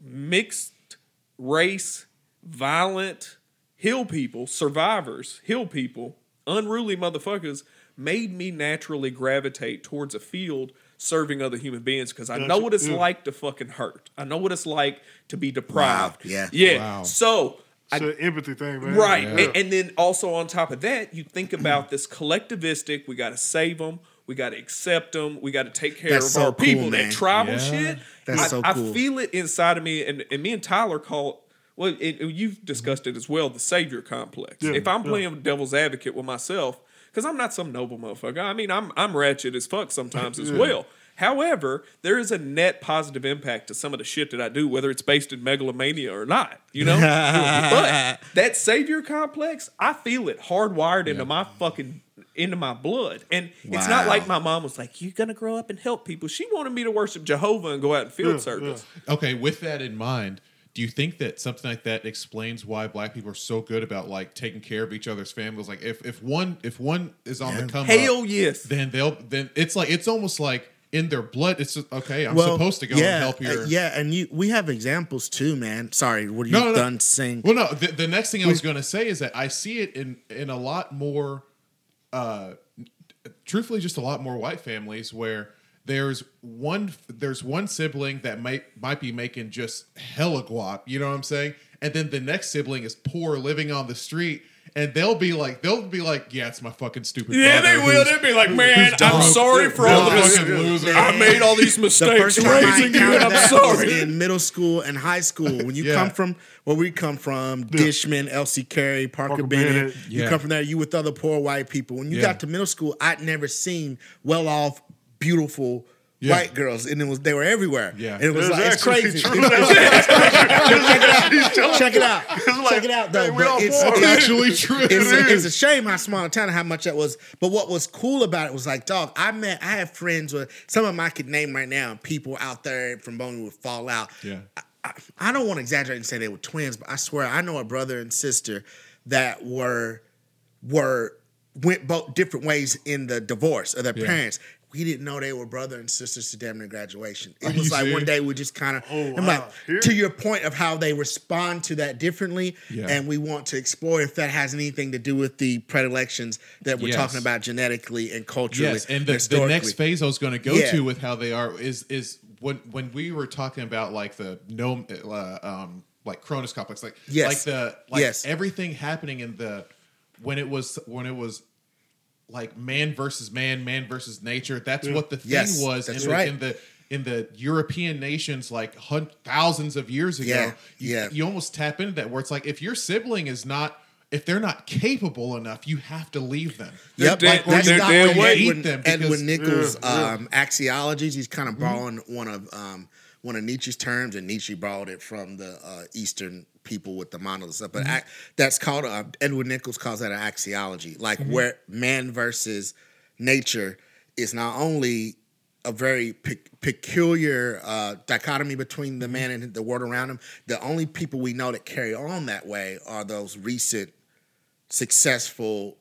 mixed race violent hill people survivors hill people unruly motherfuckers made me naturally gravitate towards a field serving other human beings because I know what it's yeah. like to fucking hurt. I know what it's like to be deprived. yeah. Yeah. Wow. So It's an empathy thing, man. Right. Yeah. And, and then also on top of that, you think about this collectivistic, we got to save them. We got to accept them. We got to take care That's of so our people. man. That tribal Yeah. shit. That's I, so I feel it inside of me. And, and me and Tyler call well, it, you've discussed it as well the savior complex. Yeah, if I'm yeah. playing devil's advocate with myself, because I'm not some noble motherfucker. I mean, I'm, I'm ratchet as fuck sometimes as well. However, there is a net positive impact to some of the shit that I do, whether it's based in megalomania or not. You know, but that savior complex, I feel it hardwired into my fucking into my blood, and it's not like my mom was like, "You're gonna grow up and help people." She wanted me to worship Jehovah and go out in field Yeah, service. Okay, with that in mind, do you think that something like that explains why black people are so good about like taking care of each other's families? Like if if one if one is on the come Hell up, yes. then they'll then it's like it's almost like in their blood. It's just, okay. I'm supposed to go yeah, and help your. uh, yeah, and you we have examples too, man. Sorry, were you No, no, no. done saying? Well, no. The, the next thing I was going to say is that I see it in in a lot more, uh, truthfully, just a lot more white families where there's one there's one sibling that might might be making just hella guap. You know what I'm saying? And then the next sibling is poor, living on the street. And they'll be like, they'll be like, yeah, it's my fucking stupid. Yeah, brother they will. They'd be like, "Man, I'm broke. sorry for all Broke of this. fucking loser." I made all these mistakes first raising you, and I'm sorry." in middle school and high school. When you Yeah. come from where we come from, Dishman, Elsie Carey, Parker, Parker Bennett, Bennett. you come from there. You with other poor white people. When you Yeah. got to middle school, I'd never seen well off, beautiful. Yeah. White girls, and it was they were everywhere. Yeah. and it was That's like it's actually crazy. true. It's- it's- check it out. Check it out. like, check it out, though. hey, we but all it's, it's actually true. it's, a, it's a shame how small a town and how much that was. But what was cool about it was like, dog, I met, I have friends with some of them I could name right now. People out there from Bowman would fall out. Yeah. I, I don't want to exaggerate and say they were twins, but I swear I know a brother and sister that were were went both different ways in the divorce of their Yeah. parents. We didn't know they were brother and sisters to damn near graduation. It was you like one day we just kind of, Oh, I'm wow. like, to your point of how they respond to that differently, Yeah. and we want to explore if that has anything to do with the predilections that we're Yes. talking about genetically and culturally. Yes, and the, the next phase I was going to go Yeah. to with how they are is is when when we were talking about like the no uh, um like Cronus complex like Yes. like the like Yes. everything happening in the when it was when it was like man versus man man versus nature that's what the thing Yes, was that's in, the, right. in the in the European nations like hun- thousands of years ago Yeah, you, yeah. you almost tap into that where it's like if your sibling is not if they're not capable enough you have to leave them Yep, They're like dead- that's not dead what weight. Edwin, Eat them because- Edwin Nichols' Yeah, yeah. um, axiologies. He's kind of Mm-hmm. borrowing one of um, one of Nietzsche's terms, and Nietzsche borrowed it from the uh, Eastern people with the monoliths. But Mm-hmm. that's called uh, Edwin Nichols calls that an axiology, like Mm-hmm. where man versus nature is not only a very pe- peculiar uh, dichotomy between Mm-hmm. the man and the world around him. The only people we know that carry on that way are those recent successful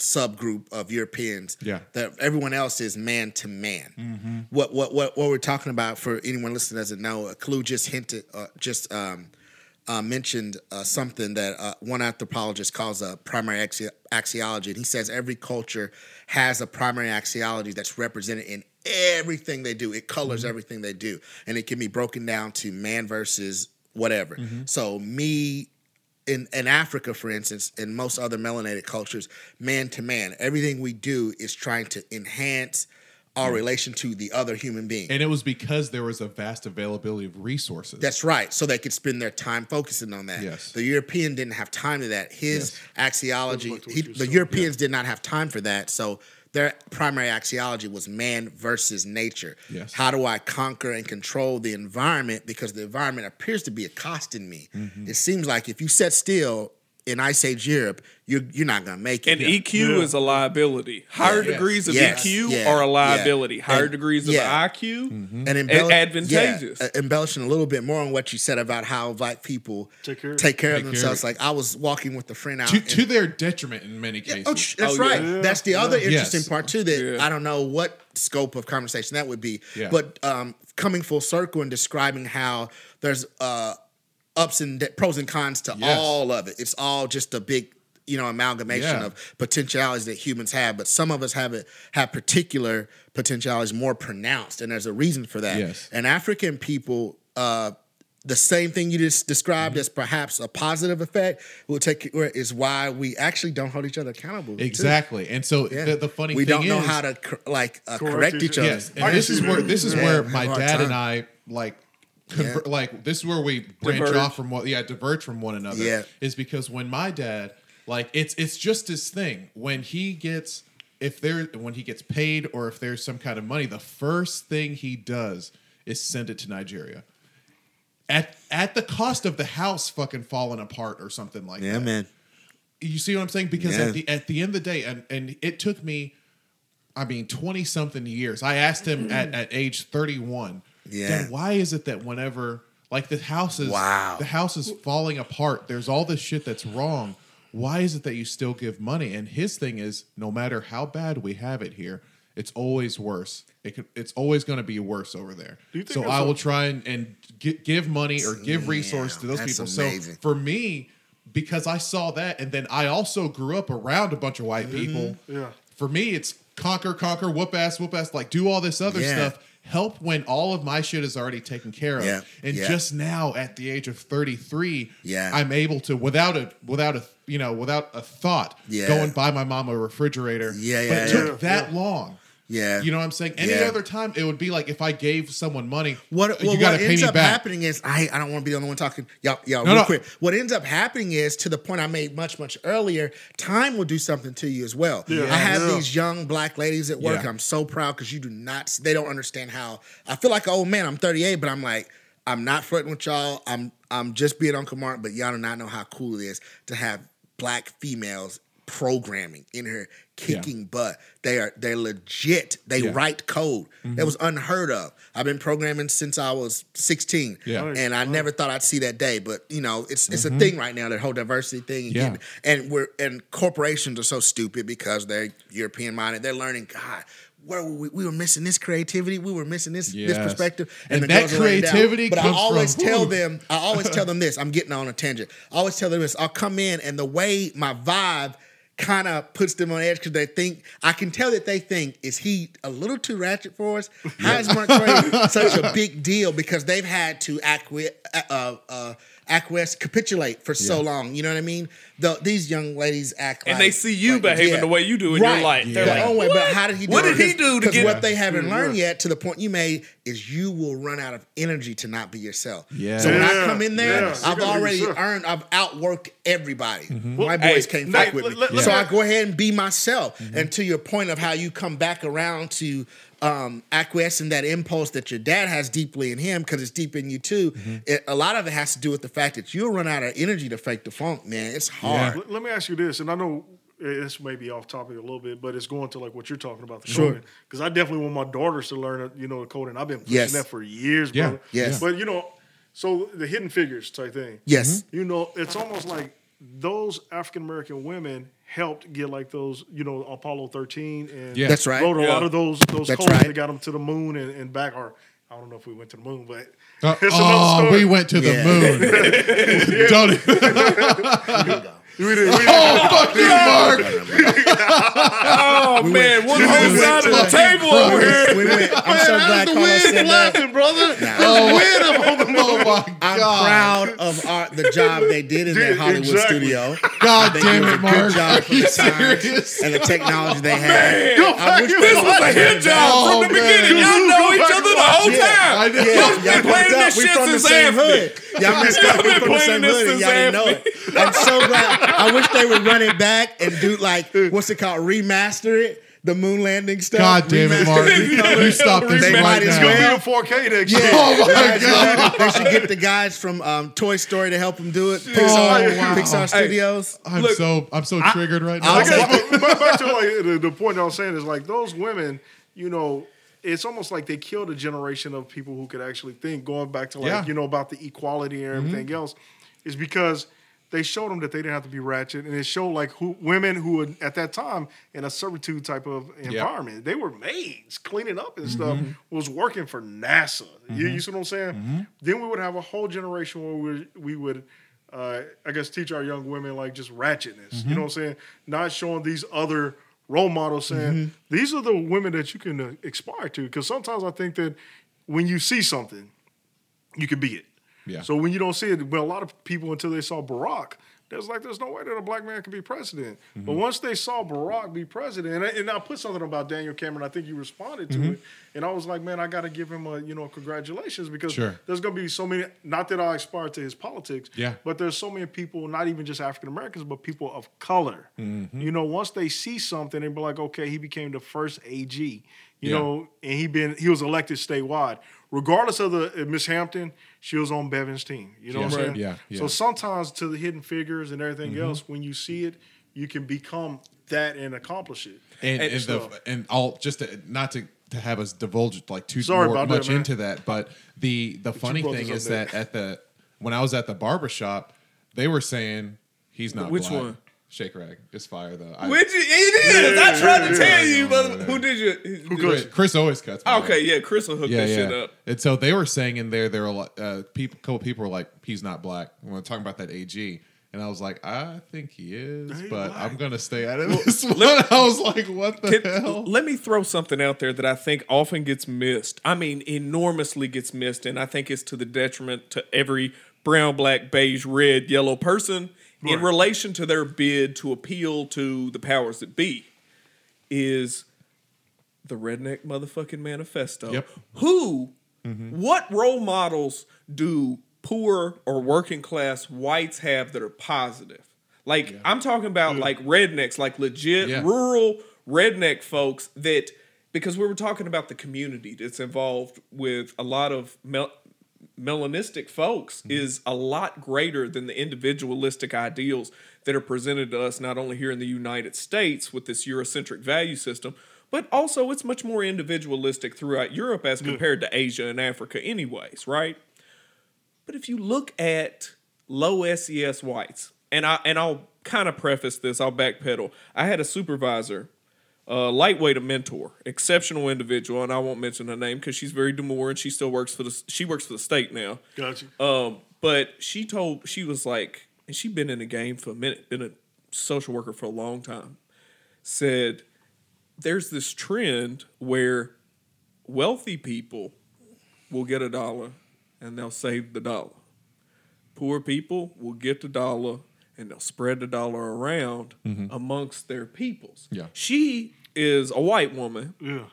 subgroup of Europeans. Yeah. That everyone else is man to man. What what what what we're talking about for anyone listening doesn't know, a Clue just hinted uh, just um uh, mentioned uh, something that uh, one anthropologist calls a primary axi- axiology. And he says every culture has a primary axiology that's represented in everything they do. It colors everything they do. And it can be broken down to man versus whatever. So, me in, in Africa, for instance, and most other melanated cultures, man to man, everything we do is trying to enhance our mm. relation to the other human being. and it was because there was a vast availability of resources That's right. So they could spend their time focusing on that. Yes. The European didn't have time to that. His axiology, he, the said. Europeans did not have time for that. So their primary axiology was man versus nature. Yes. How do I conquer and control the environment? Because the environment appears to be accosting me. Mm-hmm. It seems like if you set still in Ice Age Europe, you're you're not gonna make it. And EQ Yeah. is a liability. Higher Yes. degrees of Yes. EQ Yeah. are a Yeah. liability. Higher And- degrees of yeah. IQ, and embell- advantageous. yeah, uh, embellishing a little bit more on what you said about how black people Take care- of Take themselves. of- Like I was walking with a friend out to, in- to their detriment in many cases Oh, sh- that's Oh, right. Yeah. That's the other interesting Yes. part too. That Yeah. I don't know what scope of conversation that would be, Yeah. but um, coming full circle and describing how there's uh, ups and da- pros and cons to Yes. all of it. It's all just a big you know amalgamation Yeah. of potentialities that humans have, but some of us have it have particular potentialities more pronounced, and there's a reason for that. Yes. And African people, uh, the same thing you just described Mm-hmm. as perhaps a positive effect will take is why we actually don't hold each other accountable. too. Exactly. And so Yeah. the, the funny we thing don't know is, how to cor- like uh, Correct correct each each other. other. Yes, and this is where this is Yeah, where my hard dad and. I like. Conver- Yeah. Like this is where we branch Diverge. off from what yeah diverge from one another Yeah. is because when my dad like it's it's just his thing when he gets if there when he gets paid or if there's some kind of money the first thing he does is send it to Nigeria at at the cost of the house fucking falling apart or something like Yeah, that Yeah, man. you see what I'm saying? Because Yeah. at the at the end of the day, and and it took me, I mean, twenty something years. I asked him at, at age thirty one, Yeah. Dad, why is it that whenever like the house is Wow. the house is falling apart, there's all this shit that's wrong. Why is it that you still give money? And his thing is, no matter how bad we have it here, it's always worse. It could, it's always going to be worse over there. Do you think So I I a- will try and, and gi- give money or give resource to those people. amazing. So for me, because I saw that, and then I also grew up around a bunch of white mm-hmm. people. Yeah. For me, it's conquer, conquer, whoop ass, whoop ass, like do all this other Yeah. stuff. Help when all of my shit is already taken care of. Yeah, And yeah. just now, at the age of thirty three, Yeah. I'm able to without a without a you know without a thought, Yeah. go and buy my mom a refrigerator. Yeah, But yeah, it took yeah. that long. Yeah. You know what I'm saying? Any Yeah. other time, it would be like if I gave someone money, What, you got to what ends up back. happening is I I don't want to be the only one talking. Y'all, y'all, No, real no. quick. What ends up happening is to the point I made much much earlier. Time will do something to you as well. Yeah. I have Yeah. these young black ladies at work. Yeah. I'm so proud because you do not. They don't understand how I feel like an old man. I'm 38, but I'm like I'm not flirting with y'all. I'm I'm just being Uncle Mark, but y'all do not know how cool it is to have black females programming in here kicking butt. They are they're legit. They Yeah. write code. That mm-hmm. was unheard of. I've been programming since I was 16. Yeah. And I never thought I'd see that day. But you know, it's it's a mm-hmm. thing right now, that whole diversity thing. And, Yeah. getting- and we're and corporations are so stupid because they're European minded. They're learning, God, where were we, we were missing this creativity, we were missing this this perspective. And it that goes down. creativity But I always from- tell Ooh. them, I always tell them this. I'm getting on a tangent. I always tell them this. I'll come in and the way my vibe kind of puts them on edge because they think I can tell that they think is he a little too ratchet for us? How is Mark Twain such a big deal because they've had to acquiesce, uh, uh, acquiesce, capitulate for so Yeah. long. You know what I mean? The, these young ladies act like And like, they see you like, behaving yeah. the way you do, and you're Right. like, they're Their like, own way, but "What? how did he do What it? did he do to Because get? what they haven't Yeah. learned yet, to the point you made, is you will run out of energy to not be yourself. Yeah. So when I come in there, yeah. I've already yourself. earned, I've outworked everybody. Mm-hmm. My Hey, boys can't Nate, fuck with me. let- let so me- I go ahead and be myself. Mm-hmm. And to your point of how you come back around to um, acquiescing that impulse that your dad has deeply in him, because it's deep in you too. Mm-hmm. It, a lot of it has to do with the fact that you'll run out of energy to fake the funk, man. It's hard. Let, let me ask you this, and I know uh, this may be off topic a little bit, but it's going to like what you're talking about. The Sure. coding. Because I definitely want my daughters to learn, uh, you know, the coding. I've been pushing Yes. that for years, Yeah. brother. Yes. But you know, so the hidden figures type thing. Yes. Mm-hmm. You know, it's almost like those African American women helped get like those, you know, Apollo 13 and Yeah. That's right. wrote a Yeah. lot of those those That's codes right. that got them to the moon and, and back. Or I don't know if we went to the moon, but Uh, oh, we went to the Yeah. moon. Don't even- We didn't- we didn't- oh, fuck you, Mark. Oh man, one whole side of the table over here. We went, I'm so glad Carlos said that. brother. Oh. oh, my I'm proud of our, the job they did in that Hollywood exactly. studio. God damn did a it, good job for the times and the technology they had. Man, I wish this was a hit job Oh, from the beginning. Y'all know each other the whole time. I know. Yeah, Y'all y'all been playing this shit from the since same Anthony. hood. Y'all messed up. We been the playing this hood, and since y'all didn't know it. I'm so glad. I wish they would run it back and do like what's it called? Remaster it. The moon landing stuff. God damn it, Remaster Mark. it. You stop this They right might as It's gonna well. be in 4K next Yeah. year. Oh, my They should- God. They should get the guys from um, Toy Story to help them do it. Pixar, Oh, wow. Pixar Hey. Studios. I'm Look, so I'm so triggered right now. I'll I take guess, but, but back to like the, the point I was saying is like those women, you know, it's almost like they killed a generation of people who could actually think. Going back to like Yeah. you know about the equality and everything else, is because they showed them that they didn't have to be ratchet, and it showed like who women who were at that time in a servitude type of environment. They were maids cleaning up and stuff. Mm-hmm. Was working for NASA. You, mm-hmm. you see what I'm saying? Mm-hmm. Then we would have a whole generation where we we would uh, I guess, teach our young women like just ratchetness. You know what I'm saying? Not showing these other role models saying these are the women that you can uh, aspire to. Because sometimes I think that when you see something, you can be it. Yeah. So when you don't see it, well, a lot of people until they saw Barack, there's like there's no way that a black man can be president. But mm-hmm. once they saw Barack be president, and I, and I put something about Daniel Cameron, I think you responded to mm-hmm. it, and I was like, man, I got to give him a you know congratulations because Sure. there's gonna be so many. Not that I aspire to his politics, Yeah. but there's so many people, not even just African Americans, but people of color. Mm-hmm. You know, once they see something, they be like, okay, he became the first AG. You Yeah. know, and he been he was elected statewide. Regardless of the uh, Miss Hampton, she was on Bevin's team. You know what I'm saying? Yeah, yeah. So sometimes to the hidden figures and everything Mm-hmm. else, when you see it, you can become that and accomplish it. and And and, the, and all just to, not to to have us divulge like too Sorry more, about that, much into that, but the the funny thing is there. that at the when I was at the barber shop, they were saying he's not Which black. one? Shake rag. It's fire though. I, Which it is. I tried to tell you, no, no, but no. who did you? Who Chris, Chris always cuts. my hair. Okay, yeah, Chris will hook Yeah, that yeah. shit up. And so they were saying in there, there were like, uh, people, couple people were like, he's not black. When we're talking about that AG, and I was like, I think he is, He but black. I'm gonna stay out of this one. I was like, what the Can- hell? let me throw something out there that I think often gets missed. I mean, enormously gets missed, and I think it's to the detriment to every brown, black, beige, red, yellow person in relation to their bid to appeal to the powers that be. Is the redneck motherfucking manifesto? Yep. Who? Mm-hmm. What role models do poor or working class whites have that are positive? Like I'm talking about like rednecks, like legit Yeah. rural redneck folks that because we were talking about the community that's involved with a lot of mel- melanistic folks mm-hmm. is a lot greater than the individualistic ideals that are presented to us not only here in the United States with this Eurocentric value system, but also it's much more individualistic throughout Europe as compared to Asia and Africa, anyways, right? But if you look at low SES whites, and I and I'll kind of preface this, I'll backpedal. I had a supervisor, uh, lightweight a mentor, exceptional individual, and I won't mention her name because she's very demure and she still works for the she works for the state now. Got you. Um, but she told she was like, and she'd been in the game for a minute, been a social worker for a long time. Said there's this trend where wealthy people will get a dollar and they'll save the dollar. Poor people will get the dollar and they'll spread the dollar around amongst their peoples. Yeah. She is a white woman Yeah.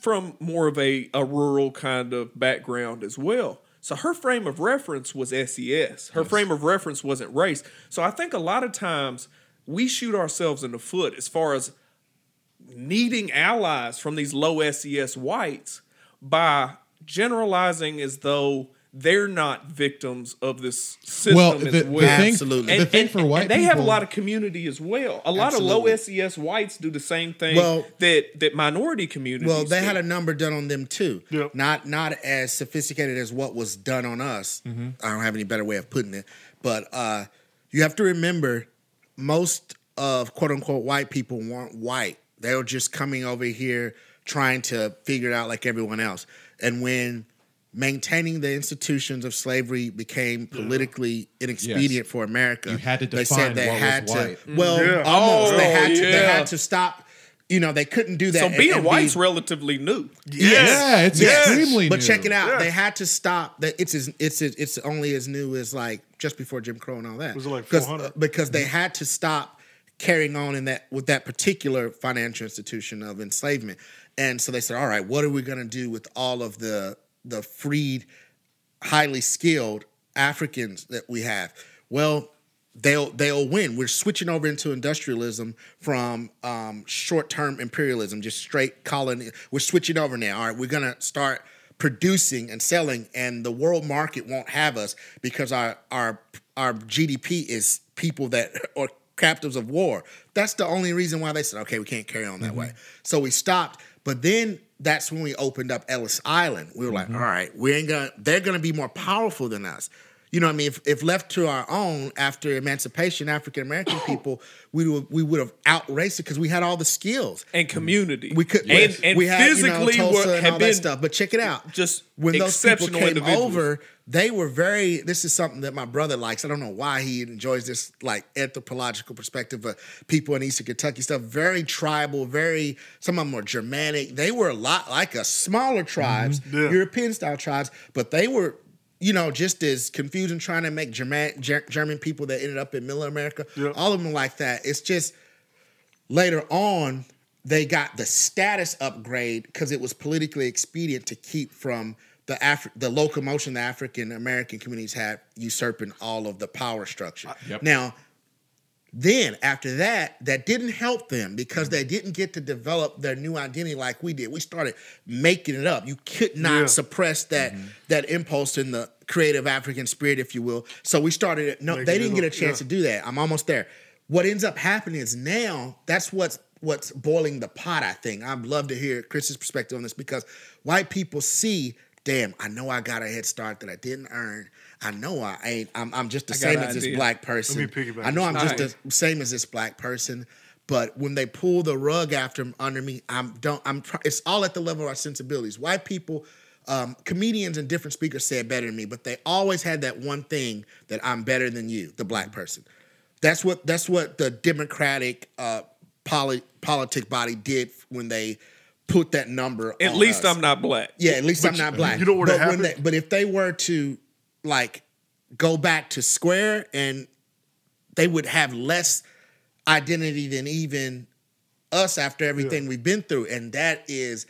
from more of a, a rural kind of background as well. So her frame of reference was SES. Her frame of reference wasn't race. So I think a lot of times we shoot ourselves in the foot as far as needing allies from these low SES whites by generalizing as though they're not victims of this system well, as the, the well. thing, Absolutely. the thing for white and they have a lot of community as well. A lot Absolutely. of low SES whites do the same thing Well- that that minority communities. Well, they do. had a number done on them too. Yep. Not not as sophisticated as what was done on us. Mm-hmm. I don't have any better way of putting it, but uh, you have to remember most of quote unquote white people weren't white. They were just coming over here trying to figure it out like everyone else. And when maintaining the institutions of slavery became politically inexpedient Yes. for America, You had to they said they what was had to. white. Well, Yeah. almost. Oh, they Oh, had to. They had to stop. You know, they couldn't do that. So being and be- white's relatively new. yeah, it's Yes. extremely But new. check it out. Yeah. They had to stop. That it's as, it's as, it's only as new as like just before Jim Crow and all that. Was it like 'Cause- 400? because they had to stop carrying on in that with that particular financial institution of enslavement. And so they said, "All right, what are we going to do with all of the the freed, highly skilled Africans that we have?" Well, they'll they'll win. We're switching over into industrialism from um, short term imperialism, just straight colony. We're switching over now. All right, we're gonna start producing and selling, and the world market won't have us because our our our GDP is people that are captives of war. That's the only reason why they said, okay, we can't carry on that way. So we stopped. But then that's when we opened up Ellis Island. We were like, mm-hmm. all right, we ain't gonna. They're gonna be more powerful than us. You know, what I mean, if, if left to our own after emancipation, African American people, we would we would have outraced it because we had all the skills. and community. We could, and, and we had, you know, physically were, and all been that stuff. But check it out, just when those people came over, they were very. This is something that my brother likes. I don't know why he enjoys this like anthropological perspective of people in Eastern Kentucky stuff. Very tribal, very. Some of them were Germanic. They were a lot like us, smaller mm-hmm. tribes, Yeah. European style tribes, but they were. You know, just as confusing trying to make German Ger- German people that ended up in Middle America, Yeah. all of them like that. It's just later on they got the status upgrade because it was politically expedient to keep from the Afri- the locomotion the African American communities had usurping all of the power structure. Uh, yep. Now, then after that, that didn't help them because mm-hmm. they didn't get to develop their new identity like we did. We started making it up. You could not Yeah. suppress that mm-hmm. that impulse in the creative African spirit, if you will. So we started. it. No, Making they didn't get a chance yeah. to do that. I'm almost there. What ends up happening is now that's what's what's boiling the pot. I think I'd love to hear Chris's perspective on this because white people see, damn, I know I got a head start that I didn't earn. I know I ain't. I'm, I'm just the same as this black person. Let me piggyback I know I'm just the same as this black person. But when they pull the rug after under me, I'm don't. I'm. It's all at the level of our sensibilities. White people, um, comedians and different speakers say it better than me, but they always had that one thing that I'm better than you, the black person. That's what that's what the Democratic uh, poli- politic body did when they put that number. At on least us. I'm not black. Yeah, at least I'm not black. you know what but happened? They, but if they were to like go back to square and they would have less identity than even us after everything we've been through. And that is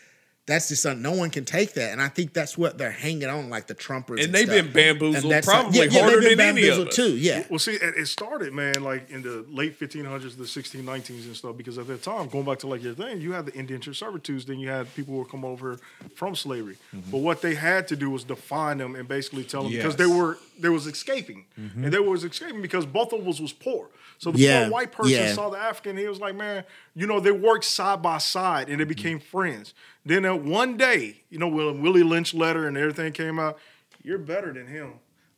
that's just something no one can take that. And I think that's what they're hanging on, like the Trumpers. And And, they've stuff. been bamboozled And that's probably yeah, yeah, harder they've been than any of bamboozled us. too. Yeah. Well, see, it it started, man, like in the late 1500s, the 1619s and stuff, because at that time, going back to like your thing, you had the indentured servitudes, then you had people who would come over from slavery. Mm-hmm. But what they had to do was define them and basically tell them because they were they was escaping, and they was escaping because both of us was poor. So the Mm-hmm. Yeah, poor white person yeah. saw the African, he was like, man, you know, they worked side by side and they became friends. Then uh, one day, you know, when Willie Lynch letter and everything came out, you're better than him.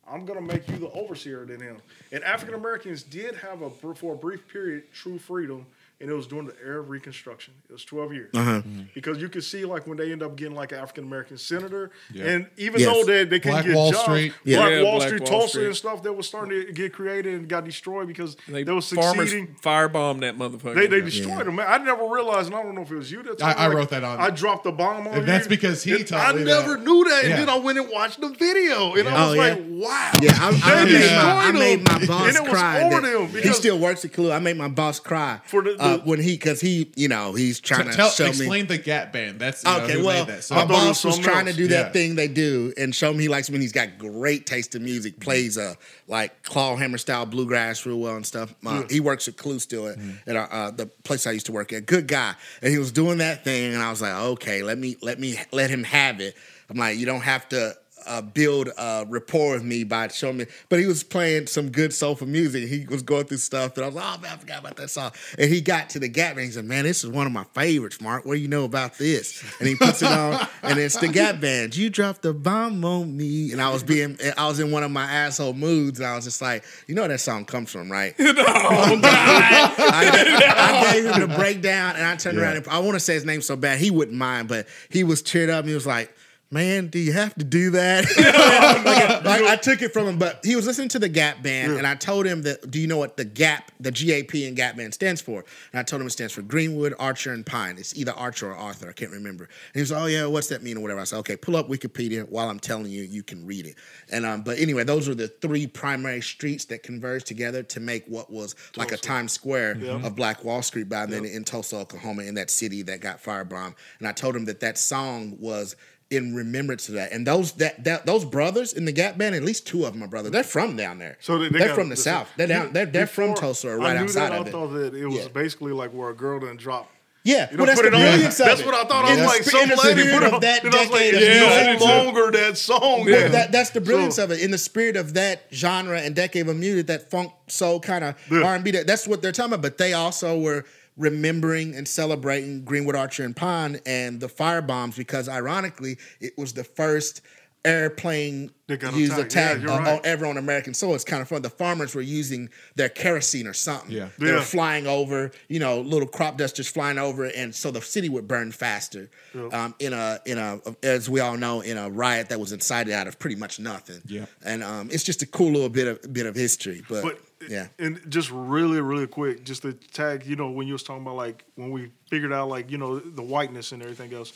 I'm gonna make you the overseer than him. And African Americans did have a for a brief period true freedom, and it was during the era of Reconstruction. It was 12 years Uh-huh. because you could see like when they end up getting like an African American senator, Yeah. and even Yes. though they they couldn't Black get Wall jobs, Street. Yeah. Black Yeah, Wall Black Street, Wall Tulsa, Street. and stuff that was starting to get created and got destroyed because They, they, was farmers succeeding. firebombed that motherfucker. They, they destroyed them. Man. I never realized, and I don't know if it was you that. I- told me, I like, wrote that on- I dropped the bomb on And that's because he And told I never that. knew that, and Yeah. then I went and watched the video, and I Oh, was yeah? like, "Wow!" Yeah, I, I, They made, my, I destroyed made my them. boss and it was cry. over that- them he still works at Kalu. I made my boss cry For the- uh, when he because he you know he's trying to Tell, show me. explain the Gap Band. That's you know, Okay, who well, that. So my thought it was boss was trying to do that Yeah. thing they do and show me he likes when he's got great taste in music, plays uh like clawhammer style bluegrass real well and stuff. Uh, He works at Clue still at, Mm. at our, uh, the place I used to work at. Good guy, and he was doing that thing, and I was like, okay, let me let me let him have it. I'm like, you don't have to. Uh, build uh, rapport with me by showing me, but he was playing some good soulful music. He was going through stuff and I was like, oh man, I forgot about that song. And he got to the Gap Band. He said, "Man, this is one of my favorites, Mark. What do you know about this?" And he puts it on, and it's the Gap Band. You dropped the bomb on me, and I was being, I was in one of my asshole moods, and I was just like, you know where that song comes from, right? I, I gave him the breakdown, and I turned around. and I want to say his name so bad he wouldn't mind, but he was cheered up. and He was like. Man, do you have to do that? like, like, I took it from him, but he was listening to the Gap Band, and I told him that. Do you know what the Gap, the GAP in Gap Band stands for? And I told him it stands for Greenwood, Archer, and Pine. It's either Archer or Arthur. I can't remember. And he was, oh yeah, what's that mean or whatever. I said, okay, pull up Wikipedia while I'm telling you, you can read it. And um, but anyway, those were the three primary streets that converged together to make what was like a Times Square of Black Wall Street by then in Tulsa, Oklahoma, in that city that got firebombed. And I told him that that song was in remembrance of that. And those that, that those brothers in the Gap Band, at least two of them are brothers. They're from down there. So they, they are from the south. They're down. They're, they're from before Tulsa or I right knew outside that, of I thought that it was Yeah. basically like where a girl done dropped. Yeah, You well, that's put the it on. brilliance of That's it. what I thought. I In was the like, sp- some in the lady put it of on. that and I was like, decade of it's music. no longer that song. Well, that, that's the brilliance So- of it. In the spirit of that genre and decade of music, that funk soul kind of Yeah. R and B. That, that's what they're talking about. But they also were remembering and celebrating Greenwood Archer and Pond and the firebombs because, ironically, it was the first airplane They used attacked. attack Yeah, you're on, right. on ever on American soil. It's kind of fun. The farmers were using their kerosene or something. Yeah. They were flying over, you know, little crop dusters flying over, and so the city would burn faster. Um, in a in a as we all know, in a riot that was incited out of pretty much nothing. Yeah. And um, it's just a cool little bit of bit of history. But, But yeah. and just really, really quick, just to tag, you know, when you was talking about like when we figured out like you know the whiteness and everything else,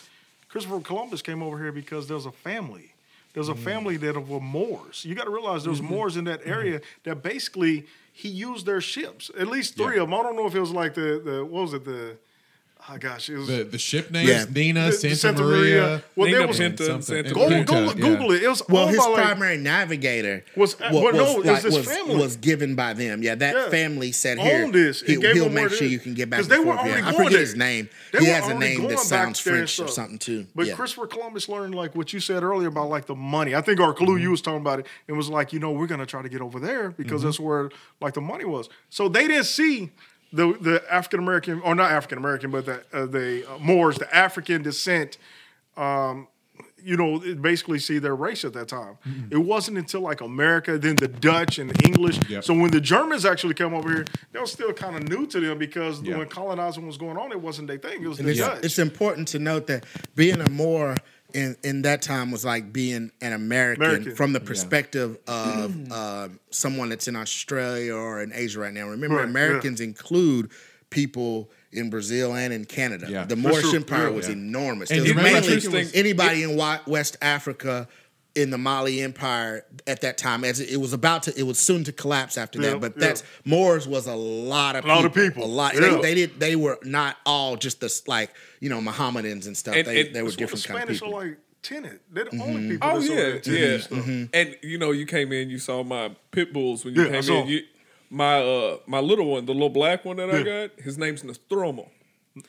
Christopher Columbus came over here because there's a family. There's was a mm. family that were Moors. You got to realize there was mm-hmm. Moors in that mm-hmm. area that basically he used their ships. At least three Yeah. of them. I don't know if it was like the the what was it the oh gosh it was The the ship name Yeah. Nina, Santa, Santa Maria. Maria. Well, there was- Pinta, something. Santa Go, Maria. go, Pinta, Google yeah. it. It was Well, his by, like, primary navigator Was- wa- well, no, was his was, family. was given by them. Yeah, that Yeah. family said here, Owned this. he, It gave will make sure it- you can get back 'cause and they were forth. Yeah. already I forget there. his name. They he has a name that sounds French or something too. But yeah. Christopher Columbus learned like what you said earlier about like the money. I think our clue Mm-hmm. you was talking about it. It was like you know we're gonna try to get over there because Mm-hmm. that's where like the money was. So they didn't see the the African American or not African American, but the uh, the uh, Moors, the African descent. Um, you know, basically see their race at that time. Mm-hmm. It wasn't until like America, then the Dutch and the English. Yep. So when the Germans actually come over here, they were still kind of new to them because Yeah. when colonizing was going on, it wasn't their thing. It was And the it's, Dutch. it's important to note that being a Moor in, in that time was like being an American, American. from the perspective of uh, someone that's in Australia or in Asia right now. Remember, Right, yeah. Americans include people in Brazil and in Canada. Yeah. The That's Moorish. Empire was Yeah. enormous. And It was mainly interesting- anybody in West Africa in the Mali Empire at that time, as it was about to, it was soon to collapse after Yeah, that. But yeah. that's Moors was a lot of A lot of people. a lot. Yeah. They, they did. They were not all just this like you know Mohammedans and stuff. And- they, and they were different the kind of Spanish people. are like tenant. They're the only people. Oh that's over yeah, there yeah. and stuff. And you know, you came in, you saw my pit bulls when you Yeah, came saw in. 'em. You, my uh, my little one, the little black one that I got, his name's Nostromo.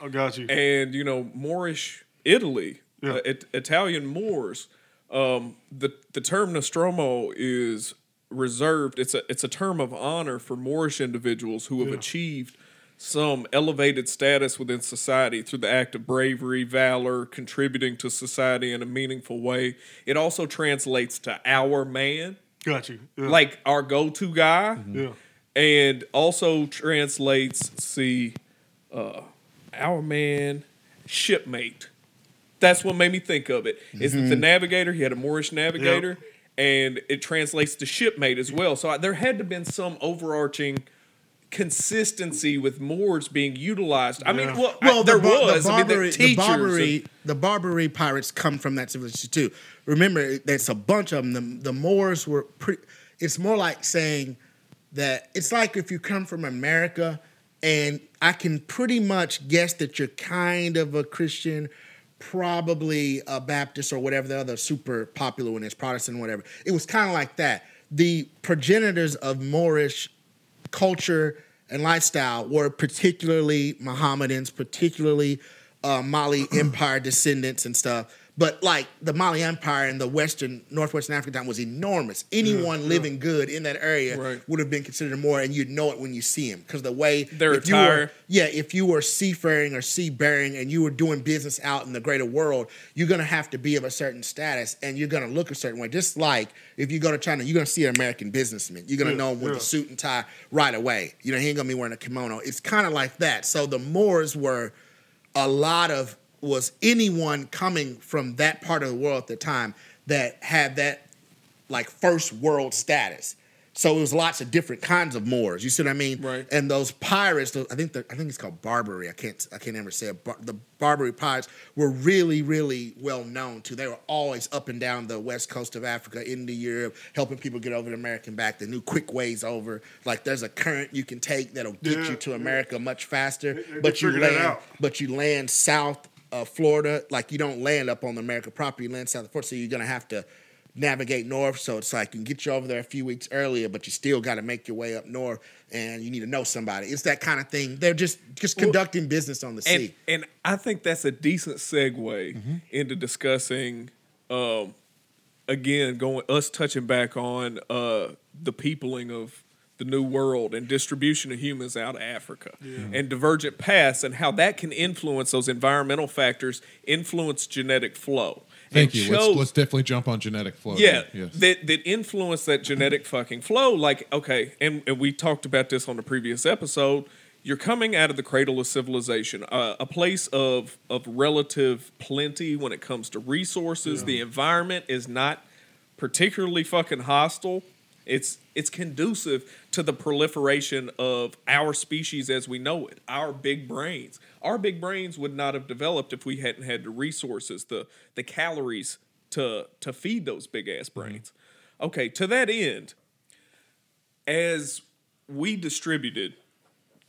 I got you. and you know Moorish Italy, Yeah. uh, it, Italian Moors. Um, the the term Nostromo is reserved. It's a it's a term of honor for Moorish individuals who have Yeah. achieved some elevated status within society through the act of bravery, valor, contributing to society in a meaningful way. It also translates to our man, got you. Yeah. like our go to guy yeah. and also translates see uh our man shipmate that's what made me think of it. Is that the mm-hmm. navigator. He had a moorish navigator and it translates to shipmate as well. So I, there had to have been some overarching consistency with moors being utilized. I mean well, Well, I, there the, was. The I mean, Barbary, the the Barbary, the Barbary pirates come from that civilization too. Remember, there's a bunch of them. The, the Moors were pretty. It's more like saying that it's like if you come from America, and I can pretty much guess that you're kind of a Christian, probably a Baptist or whatever the other super popular one is, Protestant, whatever. It was kind of like that. The progenitors of Moorish culture and lifestyle were particularly Mohammedans, particularly uh, Mali Empire descendants and stuff. But like the Mali Empire in the Western, Northwestern Africa time was enormous. Anyone living good in that area Right. would have been considered more, and you'd know it when you see him because the way Their if you were, attire. yeah, if you were seafaring or seabearing and you were doing business out in the greater world, you're gonna have to be of a certain status and you're gonna look a certain way. Just like if you go to China, you're gonna see an American businessman. You're gonna Yeah, know him with yeah. the suit and tie right away. You know, he ain't gonna be wearing a kimono. It's kind of like that. So the Moors were a lot of was anyone coming from that part of the world at the time that had that like first world status. So it was lots of different kinds of Moors. You see what I mean? Right. And those pirates, I think the, I think it's called Barbary. I can't I can't ever say it. Bar, the Barbary pirates were really really well known too. They were always up and down the west coast of Africa, into Europe, helping people get over the American back. They knew quick ways over. Like there's a current you can take that'll get Yeah, you to yeah. America much faster. They- they but you land but you land south of Florida. Like you don't land up on the American property, you land south of Florida. So you're gonna have to navigate north. So it's like you can get you over there a few weeks earlier, but you still got to make your way up north, and you need to know somebody. It's that kind of thing. They're just just conducting business on the and sea. and I think that's a decent segue Mm-hmm. into discussing um again going us touching back on uh the peopling of the new world and distribution of humans out of Africa and divergent paths and how that can influence those environmental factors influence genetic flow Thank you. Let's, let's definitely jump on genetic flow. yeah. Yes. that that influence that genetic fucking flow. Like, okay, and, and we talked about this on the previous episode. You're coming out of the cradle of civilization, uh, a place of of relative plenty when it comes to resources. The environment is not particularly fucking hostile. It's it's conducive to the proliferation of our species as we know it. Our big brains. Our big brains would not have developed if we hadn't had the resources, the the calories to to feed those big ass mm-hmm. brains. Okay, to that end, as we distributed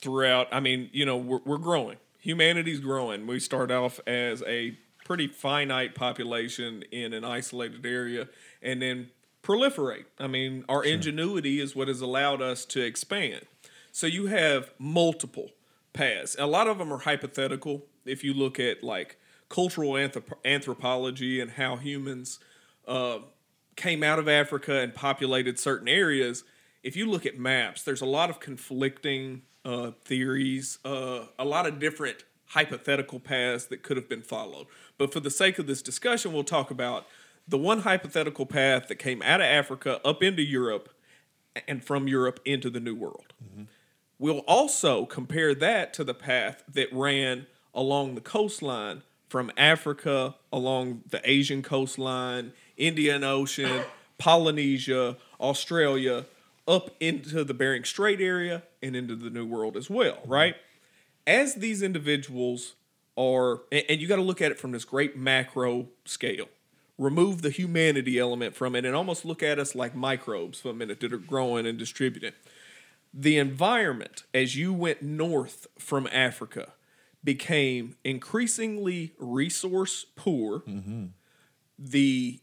throughout, I mean, you know, we're, we're growing. Humanity's growing. We start off as a pretty finite population in an isolated area and then proliferate. I mean, our ingenuity is what has allowed us to expand. So you have multiple paths. A lot of them are hypothetical. If you look at like cultural anthrop- anthropology and how humans uh, came out of Africa and populated certain areas, if you look at maps, there's a lot of conflicting uh, theories, uh, a lot of different hypothetical paths that could have been followed. But for the sake of this discussion, we'll talk about the one hypothetical path that came out of Africa up into Europe and from Europe into the New World. Mm-hmm. We'll also compare that to the path that ran along the coastline from Africa, along the Asian coastline, Indian Ocean, Polynesia, Australia, up into the Bering Strait area and into the New World as well, mm-hmm. right? As these individuals are, and and you got to look at it from this great macro scale. Remove the humanity element from it and almost look at us like microbes for a minute that are growing and distributing the environment as you went north from Africa became increasingly resource poor. The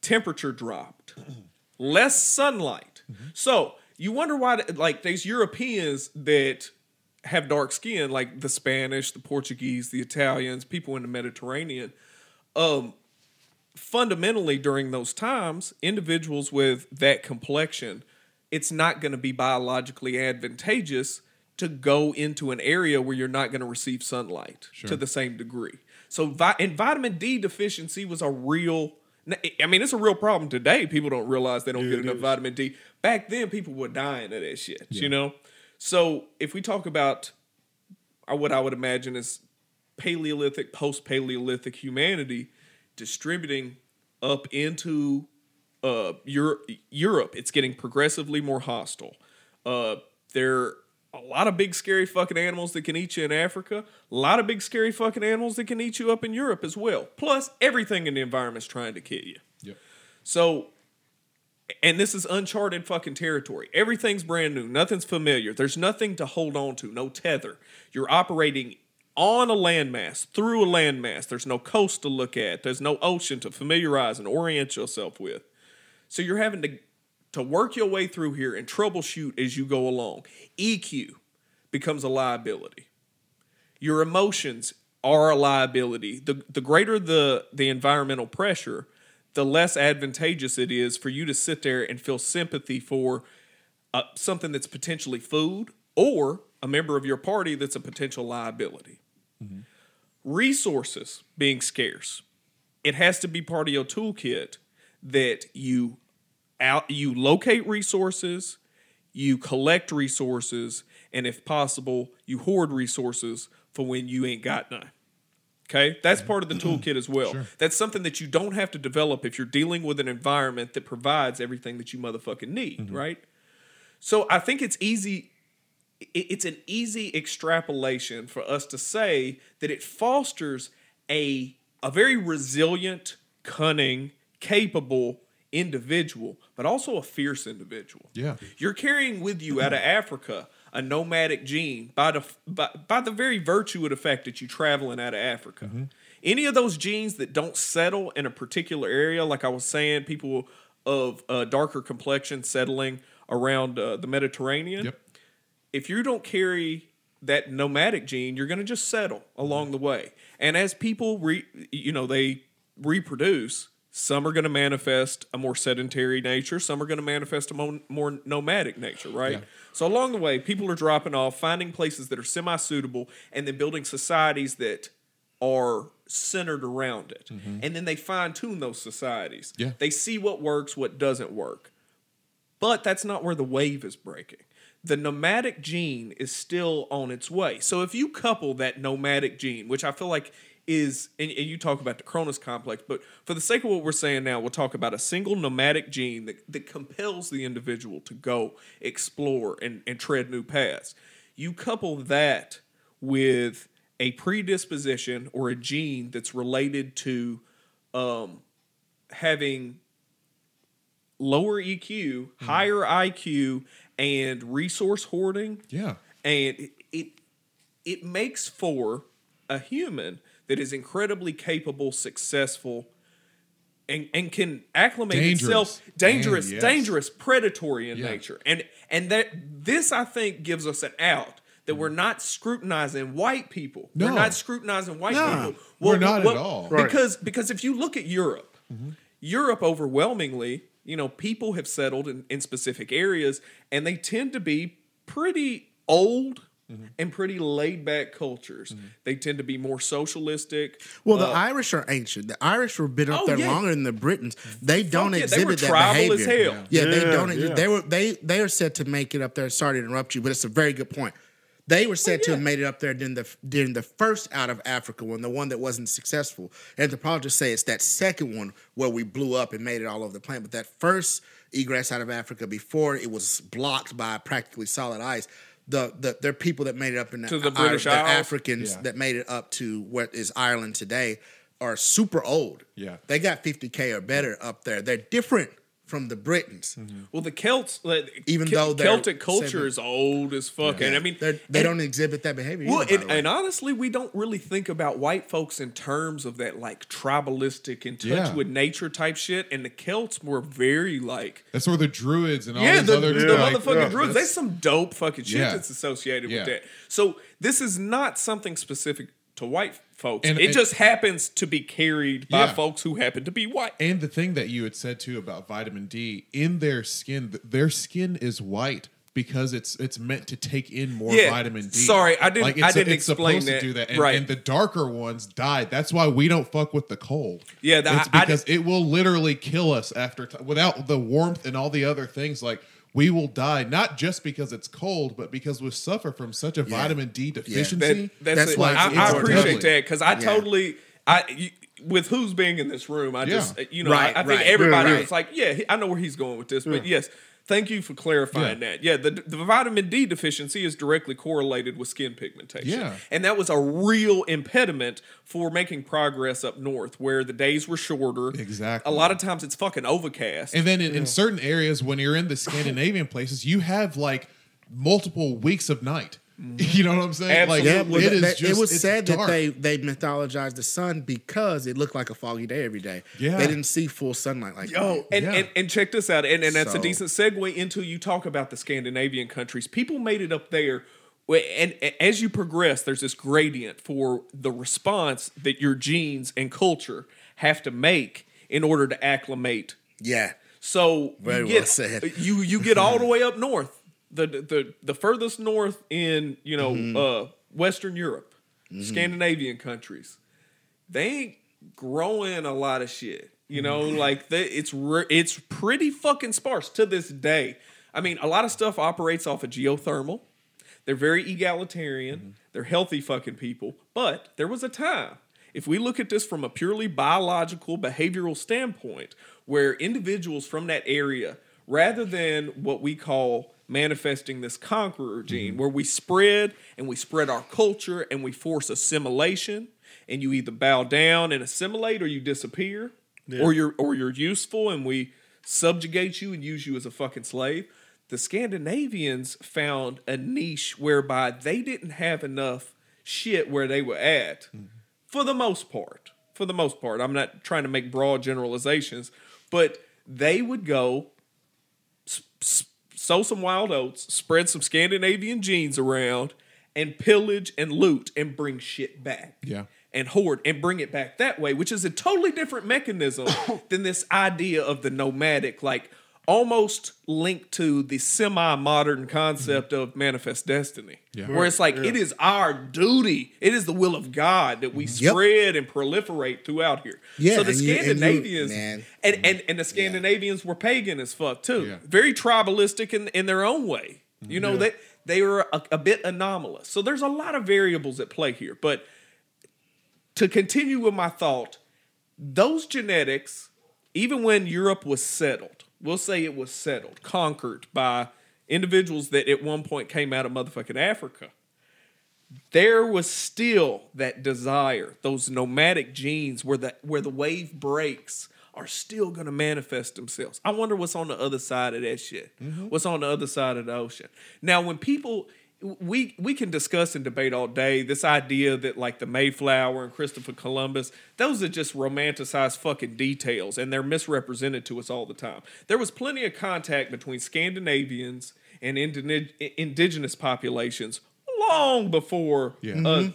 temperature dropped, less sunlight. So you wonder why, like these Europeans that have dark skin, like the Spanish, the Portuguese, the Italians, people in the Mediterranean, um, fundamentally during those times, individuals with that complexion, it's not going to be biologically advantageous to go into an area where you're not going to receive sunlight to the same degree. So, vi- and vitamin D deficiency was a real. I mean, it's a real problem today. People don't realize they don't Yeah, get enough vitamin D. Back then, people were dying of that shit. You know. So, if we talk about uh, what I would imagine is Paleolithic, post Paleolithic humanity distributing up into uh, Europe, Europe, it's getting progressively more hostile. Uh, there are a lot of big, scary fucking animals that can eat you in Africa. A lot of big, scary fucking animals that can eat you up in Europe as well. Plus, everything in the environment's trying to kill you. Yep. So, and this is uncharted fucking territory. Everything's brand new. Nothing's familiar. There's nothing to hold on to. No tether. You're operating on a landmass, through a landmass. There's no coast to look at. There's no ocean to familiarize and orient yourself with. So you're having to to work your way through here and troubleshoot as you go along. EQ becomes a liability. Your emotions are a liability. The the greater the the environmental pressure, the less advantageous it is for you to sit there and feel sympathy for uh, something that's potentially food or a member of your party that's a potential liability. Mm-hmm. Resources being scarce, it has to be part of your toolkit that you out you locate resources, you collect resources, and if possible, you hoard resources for when you ain't got none. Okay, that's part of the toolkit as well. That's something that you don't have to develop if you're dealing with an environment that provides everything that you motherfucking need, mm-hmm. right? So I think it's easy. It's an easy extrapolation for us to say that it fosters a a very resilient, cunning, capable individual, but also a fierce individual. Yeah. You're carrying with you out of Africa a nomadic gene by the by, by the very virtue of the fact that you're traveling out of Africa. Any of those genes that don't settle in a particular area, like I was saying, people of uh, darker complexion settling around uh, the Mediterranean. Yep. If you don't carry that nomadic gene, you're going to just settle along the way. And as people, re, you know, they reproduce, some are going to manifest a more sedentary nature, some are going to manifest a mo- more nomadic nature, right? Yeah. So along the way, people are dropping off, finding places that are semi-suitable, and then building societies that are centered around it. Mm-hmm. And then they fine tune those societies. Yeah. They see what works, what doesn't work. But that's not where the wave is breaking. The nomadic gene is still on its way. So if you couple that nomadic gene, which I feel like is, and, and you talk about the Cronus complex, but for the sake of what we're saying now, we'll talk about a single nomadic gene that, that compels the individual to go explore and, and tread new paths. You couple that with a predisposition or a gene that's related to um, having lower EQ, higher IQ, and resource hoarding, Yeah. and it, it it makes for a human that is incredibly capable, successful, and and can acclimate Dangerous. itself dangerous, Man, yes. dangerous, predatory in Yeah. nature, and and that this I think gives us an out. That we're mm. not scrutinizing white people. We're No. not scrutinizing white No. people. We're not at all. Right. Because because if you look at Europe, mm-hmm. Europe overwhelmingly, you know, people have settled in, in specific areas and they tend to be pretty old and pretty laid back cultures. They tend to be more socialistic. Well, the Uh, Irish are ancient. The Irish were been up Oh, there yeah. longer than the Britons. They don't yeah, they were exhibit that tribal as behavior. hell. Yeah, they Yeah, don't. yeah. They were they they are said to make it up there. Sorry to interrupt you, but it's a very good point. They were said to have made it up there during the during the first out of Africa one, the one that wasn't successful. Anthropologists say it's that second one where we blew up and made it all over the planet. But that first egress out of Africa before it was blocked by practically solid ice. The, the there are people that made it up in To the Ir- British the Isles? Africans Yeah. that made it up to what is Ireland today are super old. Yeah. They got 50K or better up there. They're different from the Britons. Mm-hmm. well, the Celts, like, Even Ke- though they're Celtic culture seven- is old as fuck, and I mean, They're, they and- don't exhibit that behavior. Well, either, and, and honestly, we don't really think about white folks in terms of that like tribalistic, in touch Yeah. with nature type shit. And the Celts were very like, That's where the druids and all yeah, these the, other the like, motherfucking yeah, druids. There's some dope fucking shit Yeah. that's associated Yeah. with that. So this is not something specific to white folks. And- it and- just happens to be carried by Yeah. folks who happen to be white. And the thing that you had said too about vitamin D in their skin, their skin is white because it's it's meant to take in more Yeah, vitamin D. sorry, I didn't- Like, I didn't it's explain supposed that. to do that, and, Right. and the darker ones died. That's why we don't fuck with the cold. Yeah, the- it's I- I because it will literally kill us after t- without the warmth and all the other things. Like we will die not just because it's cold, but because we suffer from such a vitamin D deficiency. That, that's That's it. why I, I important. appreciate that because I Yeah. totally I you, with who's being in this room. I just you know Right, I, I think right. everybody Right, right. was like, yeah, I know where he's going with this, but yes. Thank you for clarifying that. Yeah, the, the vitamin D deficiency is directly correlated with skin pigmentation. Yeah. And that was a real impediment for making progress up north where the days were shorter. Exactly. A lot of times it's fucking overcast. And then in, in certain areas, when you're in the Scandinavian places, you have like multiple weeks of night. You know what I'm saying? Like Yeah, well, it is they- just it was it's said dark. that they they mythologized the sun because it looked like a foggy day every day. Yeah. they didn't see full sunlight like Yo, and, Yeah. and, and check this out, and, and that's a decent segue into you talk about the Scandinavian countries. People made it up there, and as you progress, there's this gradient for the response that your genes and culture have to make in order to acclimate. yeah. So Very you well get said. you you get all the way up north, the the the furthest north in you know Mm-hmm. uh, Western Europe, Scandinavian countries. They ain't growing a lot of shit. You know, Mm-hmm. like they, it's re- it's pretty fucking sparse to this day. I mean, a lot of stuff operates off of geothermal. They're very egalitarian. Mm-hmm. They're healthy fucking people. But there was a time, if we look at this from a purely biological, behavioral standpoint, where individuals from that area, rather than what we call manifesting this conqueror gene, mm-hmm. where we spread and we spread our culture and we force assimilation, and you either bow down and assimilate or you disappear, or you're or you're useful and we subjugate you and use you as a fucking slave. The Scandinavians found a niche whereby they didn't have enough shit where they were at mm-hmm. for the most part. For the most part, I'm not trying to make broad generalizations, but they would go s- s- sow some wild oats, spread some Scandinavian genes around, and pillage and loot and bring shit back. Yeah. And hoard and bring it back that way, which is a totally different mechanism than this idea of the nomadic, like, almost linked to the semi-modern concept of manifest destiny. Yeah. Where it's like it is our duty, it is the will of God that we Yep. spread and proliferate throughout here. Yeah, so the and you- and you- Scandinavians and, and, and the Scandinavians were pagan as fuck too. Yeah. Very tribalistic in, in their own way. You know, Yeah. they they were a, a bit anomalous. So there's a lot of variables at play here. But to continue with my thought, those genetics, even when Europe was settled, we'll say it was settled, conquered by individuals that at one point came out of motherfucking Africa, there was still that desire, those nomadic genes where the where the wave breaks are still gonna manifest themselves. I wonder what's on the other side of that shit. Mm-hmm. What's on the other side of the ocean. Now when people we we can discuss and debate all day this idea that like the Mayflower and Christopher Columbus, those are just romanticized fucking details and they're misrepresented to us all the time. There was plenty of contact between Scandinavians and indigene- indigenous populations long before Yeah. uh,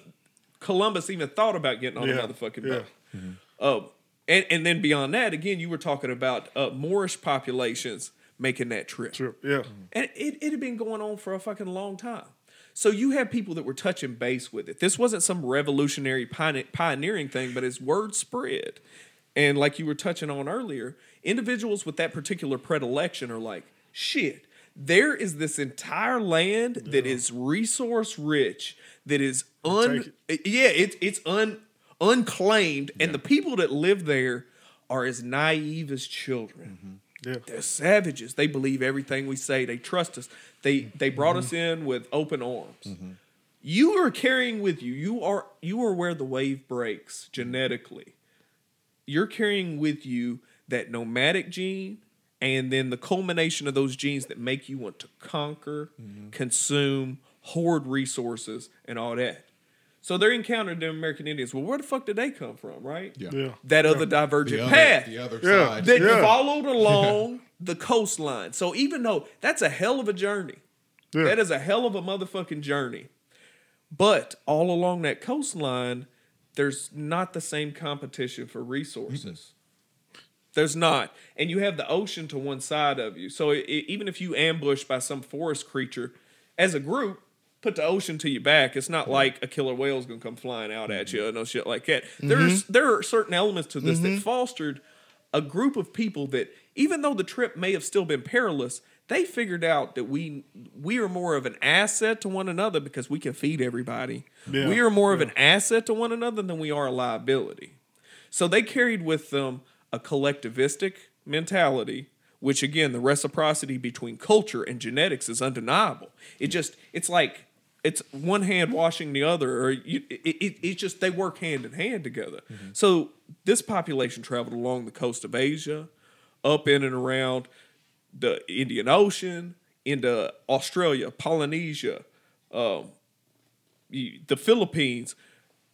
Columbus even thought about getting on Yeah, fucking motherfucking yeah. boat. Uh, and, and then beyond that, again, you were talking about uh, Moorish populations making that trip. Sure. Yeah. Mm-hmm. And it, it had been going on for a fucking long time. So you had people that were touching base with it. This wasn't some revolutionary pioneering thing, but as word spread. And like you were touching on earlier, individuals with that particular predilection are like, shit, there is this entire land that is resource rich, that is un yeah, it's it's un unclaimed, and the people that live there are as naive as children. Yeah. They're savages. They believe everything we say. They trust us. They they brought us in with open arms. Mm-hmm. You are carrying with you. You are you are where the wave breaks genetically. You're carrying with you that nomadic gene and then the culmination of those genes that make you want to conquer, mm-hmm. consume, hoard resources and all that. So they encountered the American Indians. Well, where the fuck did they come from, right? Yeah. Yeah. That other The divergent other, path the other Yeah. side. that Yeah. followed along the coastline. So even though that's a hell of a journey, Yeah. that is a hell of a motherfucking journey. But all along that coastline, there's not the same competition for resources. Mm-hmm. There's not. And you have the ocean to one side of you. So i i- even if you ambush by some forest creature, as a group, put the ocean to your back. It's not like a killer whale's gonna come flying out at mm-hmm. you or no shit like that. There's mm-hmm. there are certain elements to this that mm-hmm. fostered a group of people that even though the trip may have still been perilous, they figured out that we we are more of an asset to one another because we can feed everybody. Yeah. We are more of an asset to one another than we are a liability. So they carried with them a collectivistic mentality, which again, the reciprocity between culture and genetics is undeniable. It just, it's like, it's one hand washing the other, or you, it, it, it's just they work hand in hand together. So this population traveled along the coast of Asia, up in and around the Indian Ocean, into Australia, Polynesia, um, the Philippines.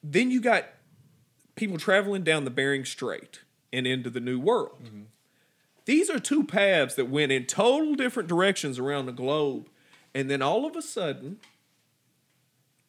Then you got people traveling down the Bering Strait and into the New World. These are two paths that went in total different directions around the globe, and then all of a sudden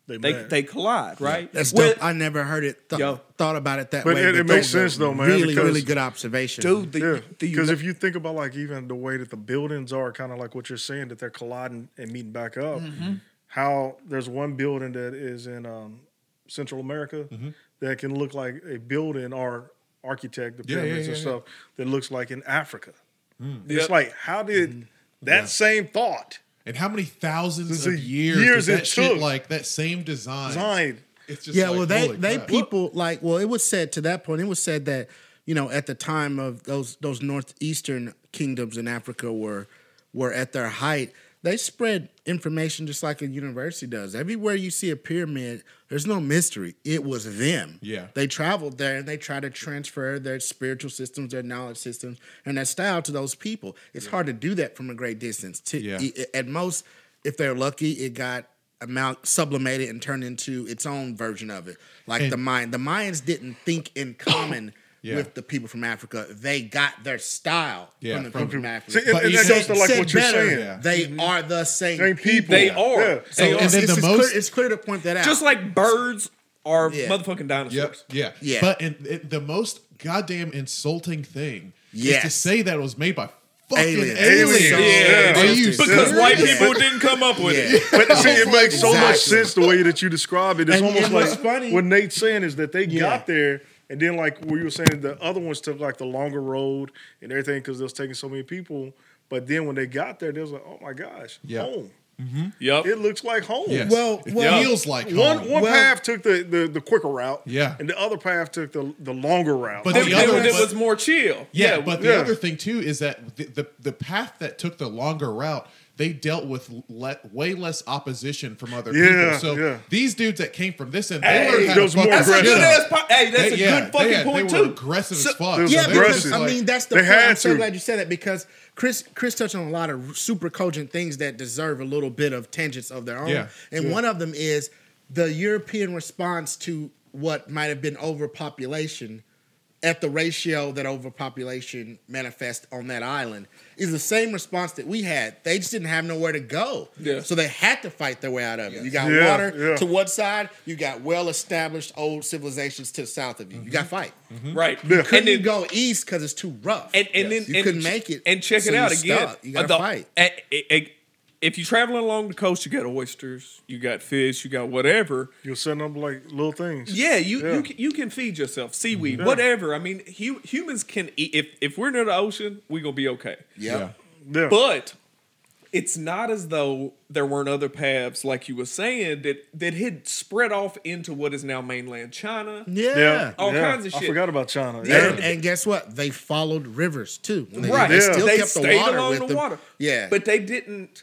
They, they they collide, right? That's Well, dope. I never heard it th- Yo. thought about it that But way. it- it makes sense though, man, Really, because- really good observation, dude. The, yeah, the because if you think about like even the way that the buildings are, kind of like what you're saying, that they're colliding and meeting back up. Mm-hmm. How there's one building that is in um, Central America Mm-hmm. that can look like a building or architect, the Yeah, yeah, pyramids yeah, and yeah. stuff that looks like in Africa. Yep. It's like how did that same thought And how many thousands This of years, years does that it shit took. like that same design? designed? It's just yeah, like, well, they they crap. people like well, it was said to that point. It was said that you know at the time of those those northeastern kingdoms in Africa were were at their height. They spread information just like a university does. Everywhere you see a pyramid, there's no mystery. It was them. Yeah. they traveled there and they try to transfer their spiritual systems, their knowledge systems, and their style to those people. It's hard to do that from a great distance. To, Yeah. At most, if they're lucky, it got amount sublimated and turned into its own version of it. Like And- the Mayan. The Mayans didn't think in common Yeah. with the people from Africa. They got their style Yeah, from the from people from See, Africa. and, But and you that said- goes to like Said what you're better, saying. Yeah. They are the same, Same people. They are. Yeah. So So and it's, then it's, the it's most- clear, it's clear to point that out. just like birds are Yeah. motherfucking dinosaurs. Yep. Yeah. Yeah. But and, it, the most goddamn insulting thing is to say that it was made by fucking Aliens. aliens. Yeah. Are you Because serious? white people didn't come up with it. Yeah. But see, it makes so much sense the way that you describe it. It's And- almost and like what's funny- what Nate's saying is that they Yeah. got there, and then like what you were saying, the other ones took like the longer road and everything because they was taking so many people. But then when they got there, they was like, "Oh my gosh, Yeah. home! Mm-hmm. Yep. It looks like home." Yes. Well, it well- feels like One home. one Well- path took the, the the quicker route, Yeah. and the other path took the the longer route. But It, the it other- was- it was more chill. Yeah, but the yeah. other thing too is that the, the the path that took the longer route, they dealt with le- way less opposition from other Yeah, people. So yeah. these dudes that came from this end, they Hey, learned how to was more fuck That's a good aggressive. ass. Po- hey, that's They- a yeah, good fucking had- point they were too. aggressive So- as fuck. There's Yeah, some because aggressive. I mean that's the They point. I'm so to. glad you said that because Chris Chris touched on a lot of super cogent things that deserve a little bit of tangents of their own. Yeah. And one of them is the European response to what might have been overpopulation at the ratio that overpopulation manifests on that island is the same response that we had. They just didn't have nowhere to go. Yeah. So they had to fight their way out of it. You got Yeah, water yeah. to one side, you got well established old civilizations to the south of you. You got to fight. Mm-hmm. Right. Yeah. You couldn't And then go east because it's too rough. and and then you and couldn't ch- make it. And check so it out you again. stuck. You gotta uh, fight. a- a- a- if you're traveling along the coast, you got oysters, you got fish, you got whatever. You're setting up like little things. Yeah, you Yeah. you can, you can feed yourself seaweed, Yeah. whatever. I mean, hu- humans can eat. If if we're near the ocean, we're gonna be okay. Yeah. Yeah. But it's not as though there weren't other paths, like you were saying, that that had spread off into what is now mainland China. Yeah. yeah. all yeah. kinds of shit. I forgot about China. And, Yeah. and guess what? They followed rivers too. They, Right. They Yeah. still they kept the stayed water along with the them. water. Yeah. But they didn't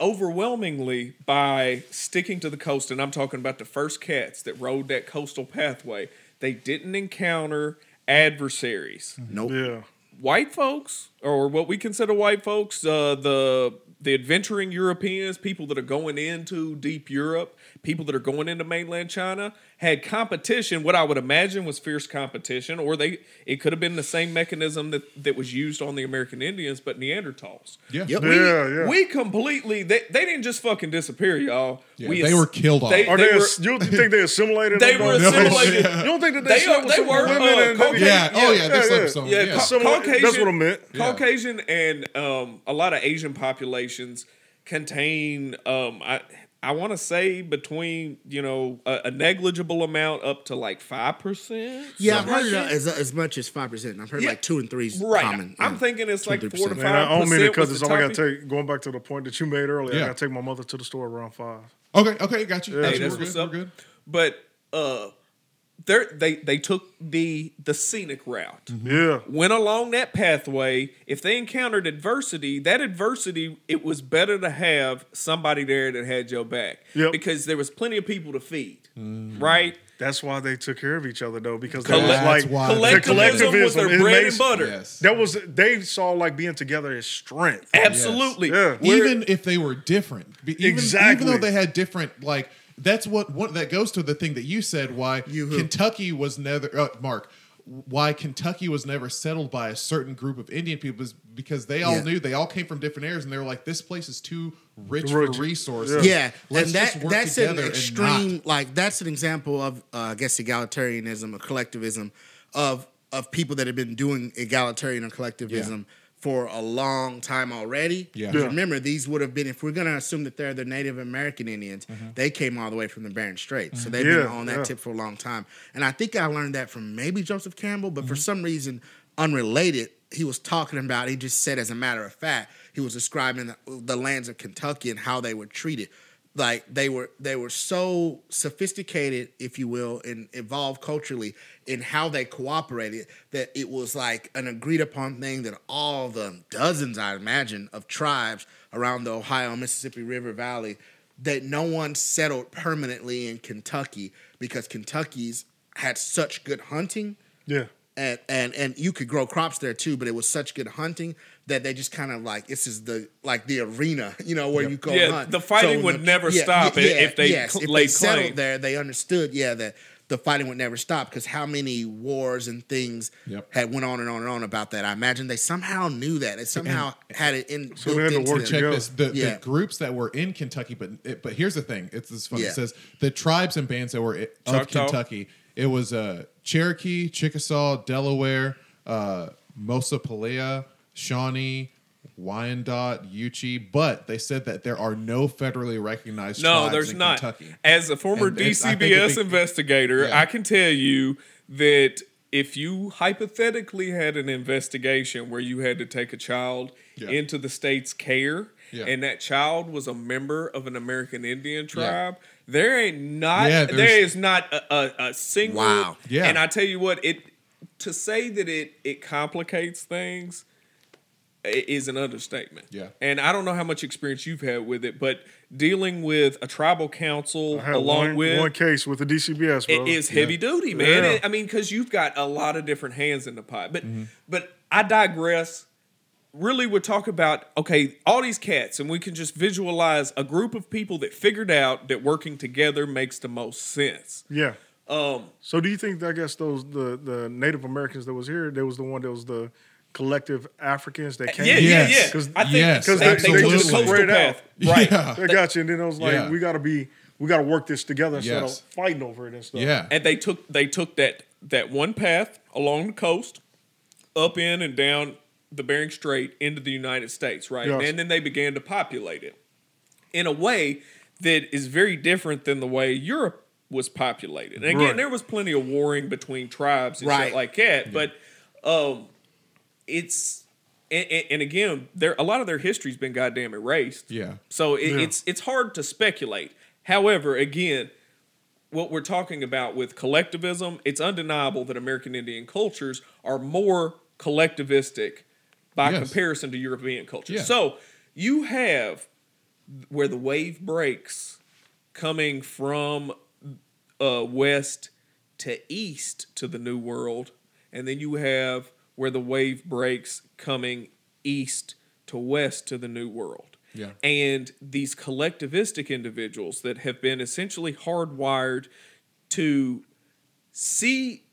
overwhelmingly by sticking to the coast, and I'm talking about the first cats that rode that coastal pathway, they didn't encounter adversaries. nope. yeah. White folks, or what we consider white folks, uh, the the adventuring Europeans, people that are going into deep Europe, people that are going into mainland China, had competition. What I would imagine was fierce competition, or they it could have been the same mechanism that, that was used on the American Indians, but Neanderthals. Yeah. Yep. We, Yeah, yeah. we completely they, they didn't just fucking disappear, y'all. Yeah, we they ass- were killed off. They, Are they they? were, ass- you think they assimilated? they were though? assimilated. You don't think that they, They are- they were, women uh, and Caucasian- Yeah. Oh yeah. They Yeah, slept yeah. with some. Yeah, Yeah. Ca- Some- Caucasian. that's what I meant. Yeah. Caucasian and um, a lot of Asian populations contain, um, I I want to say between you know a, a negligible amount up to like five percent. Yeah, I've heard it as, as much as five percent. I've heard Yeah. like two and three is Right. common. I'm Yeah. thinking it's like 2-3%. four to Man, I five don't mean it percent. because it's the all I got topic. to take. Going back to the point that you made earlier, Yeah. I got to take my mother to the store around five. Okay. Okay. Got you. Yeah. Hey, that's We're what's good. up. We're good. But uh, they they they took the the scenic route. Yeah, went along that pathway, if they encountered adversity, that adversity, it was better to have somebody there that had your back. Yep. Because there was plenty of people to feed. Right? that's why they took care of each other though, because they Colle- was like why the collectivism was their bread made- and butter. Yes. That was they saw like being together as strength. Absolutely. Yeah. We're- even if they were different, even, Exactly. even though they had different like that's what what that goes to the thing that you said why You who? Kentucky was never uh, Mark why Kentucky was never settled by a certain group of Indian people is because they all Yeah. knew they all came from different areas and they were like this place is too rich, Rich. for resources. Yeah, Let's and that just work that's an together and extreme. not- Like that's an example of, uh, I guess, egalitarianism or collectivism of of people that have been doing egalitarian or collectivism for a long time already. Yeah. Yeah. Remember, these would have been if we're going to assume that they're the Native American Indians, mm-hmm. they came all the way from the Bering Straits, so mm-hmm. they've been on that yeah. tip for a long time. And I think I learned that from maybe Joseph Campbell, but for mm-hmm. some reason unrelated, he was talking about. He just said, as a matter of fact, he was describing the, the lands of Kentucky and how they were treated. Like they were, they were so sophisticated, if you will, and evolved culturally in how they cooperated that it was like an agreed upon thing that all the dozens, I imagine, of tribes around the Ohio Mississippi River Valley that no one settled permanently in Kentucky because Kentucky's had such good hunting. Yeah, and and and you could grow crops there too, but it was such good hunting that they just kind of like this is the like the arena, you know, where you go Yeah, hunt. the fighting when would never stop i- if they cl- if laid they settled claim. there, they understood, yeah, that the fighting would never stop because how many wars and things Yep. had went on and on and on about that. I imagine they somehow knew that. They somehow had it in So they built had to into work check this the, Yeah. the groups that were in Kentucky but it, but here's the thing it's this funny Yeah. it says the tribes and bands that were i- of Choctaw. Kentucky it was uh Cherokee Chickasaw Delaware uh Mosopelea Shawnee Wyandotte, Yuchi, but they said that there are no federally recognized No, tribes there's in not. Kentucky. As a former And it's- I think DCBS investigator, Yeah. I can tell you that if you hypothetically had an investigation where you had to take a child Yeah. into the state's care Yeah. and that child was a member of an American Indian tribe, there ain't not Yeah, there's- not a, a, a single Wow. Yeah. And I tell you what, it to say that it it complicates things is an understatement. Yeah. And I don't know how much experience you've had with it, but dealing with a tribal council I had along one, with one case with the DCBS, bro. it is heavy duty, man. Yeah. It- I mean, because you've got a lot of different hands in the pot. But Mm-hmm. but I digress. Really, we're about okay, all these cats, and we can just visualize a group of people that figured out that working together makes the most sense. Yeah. Um, So do you think I guess those the the Native Americans that was here, there was the one that was the collective Africans that came? yeah, yeah, Yes. yeah. 'Cause- I think Yes, they, they took the absolutely. coastal Spread out. path, right? Yeah. I got you. And then it was like, Yeah. we got to be, we got to work this together instead Yes. of fighting over it and stuff. Yeah. and they took they took that that one path along the coast up in and down the Bering Strait into the United States, right? Yes. And then they began to populate it in a way that is very different than the way Europe was populated. And again, Right. there was plenty of warring between tribes and Right. shit like that, but um, it's and, and- and again, there a lot of their history's been goddamn erased. Yeah. So it, Yeah. it's it's hard to speculate. However, again, what we're talking about with collectivism, it's undeniable that American Indian cultures are more collectivistic by Yes. comparison to European culture. Yeah. So you have where the wave breaks coming from uh, west to east to the New World, and then you have where the wave breaks coming east to west to the New World. Yeah. And these collectivistic individuals that have been essentially hardwired to see,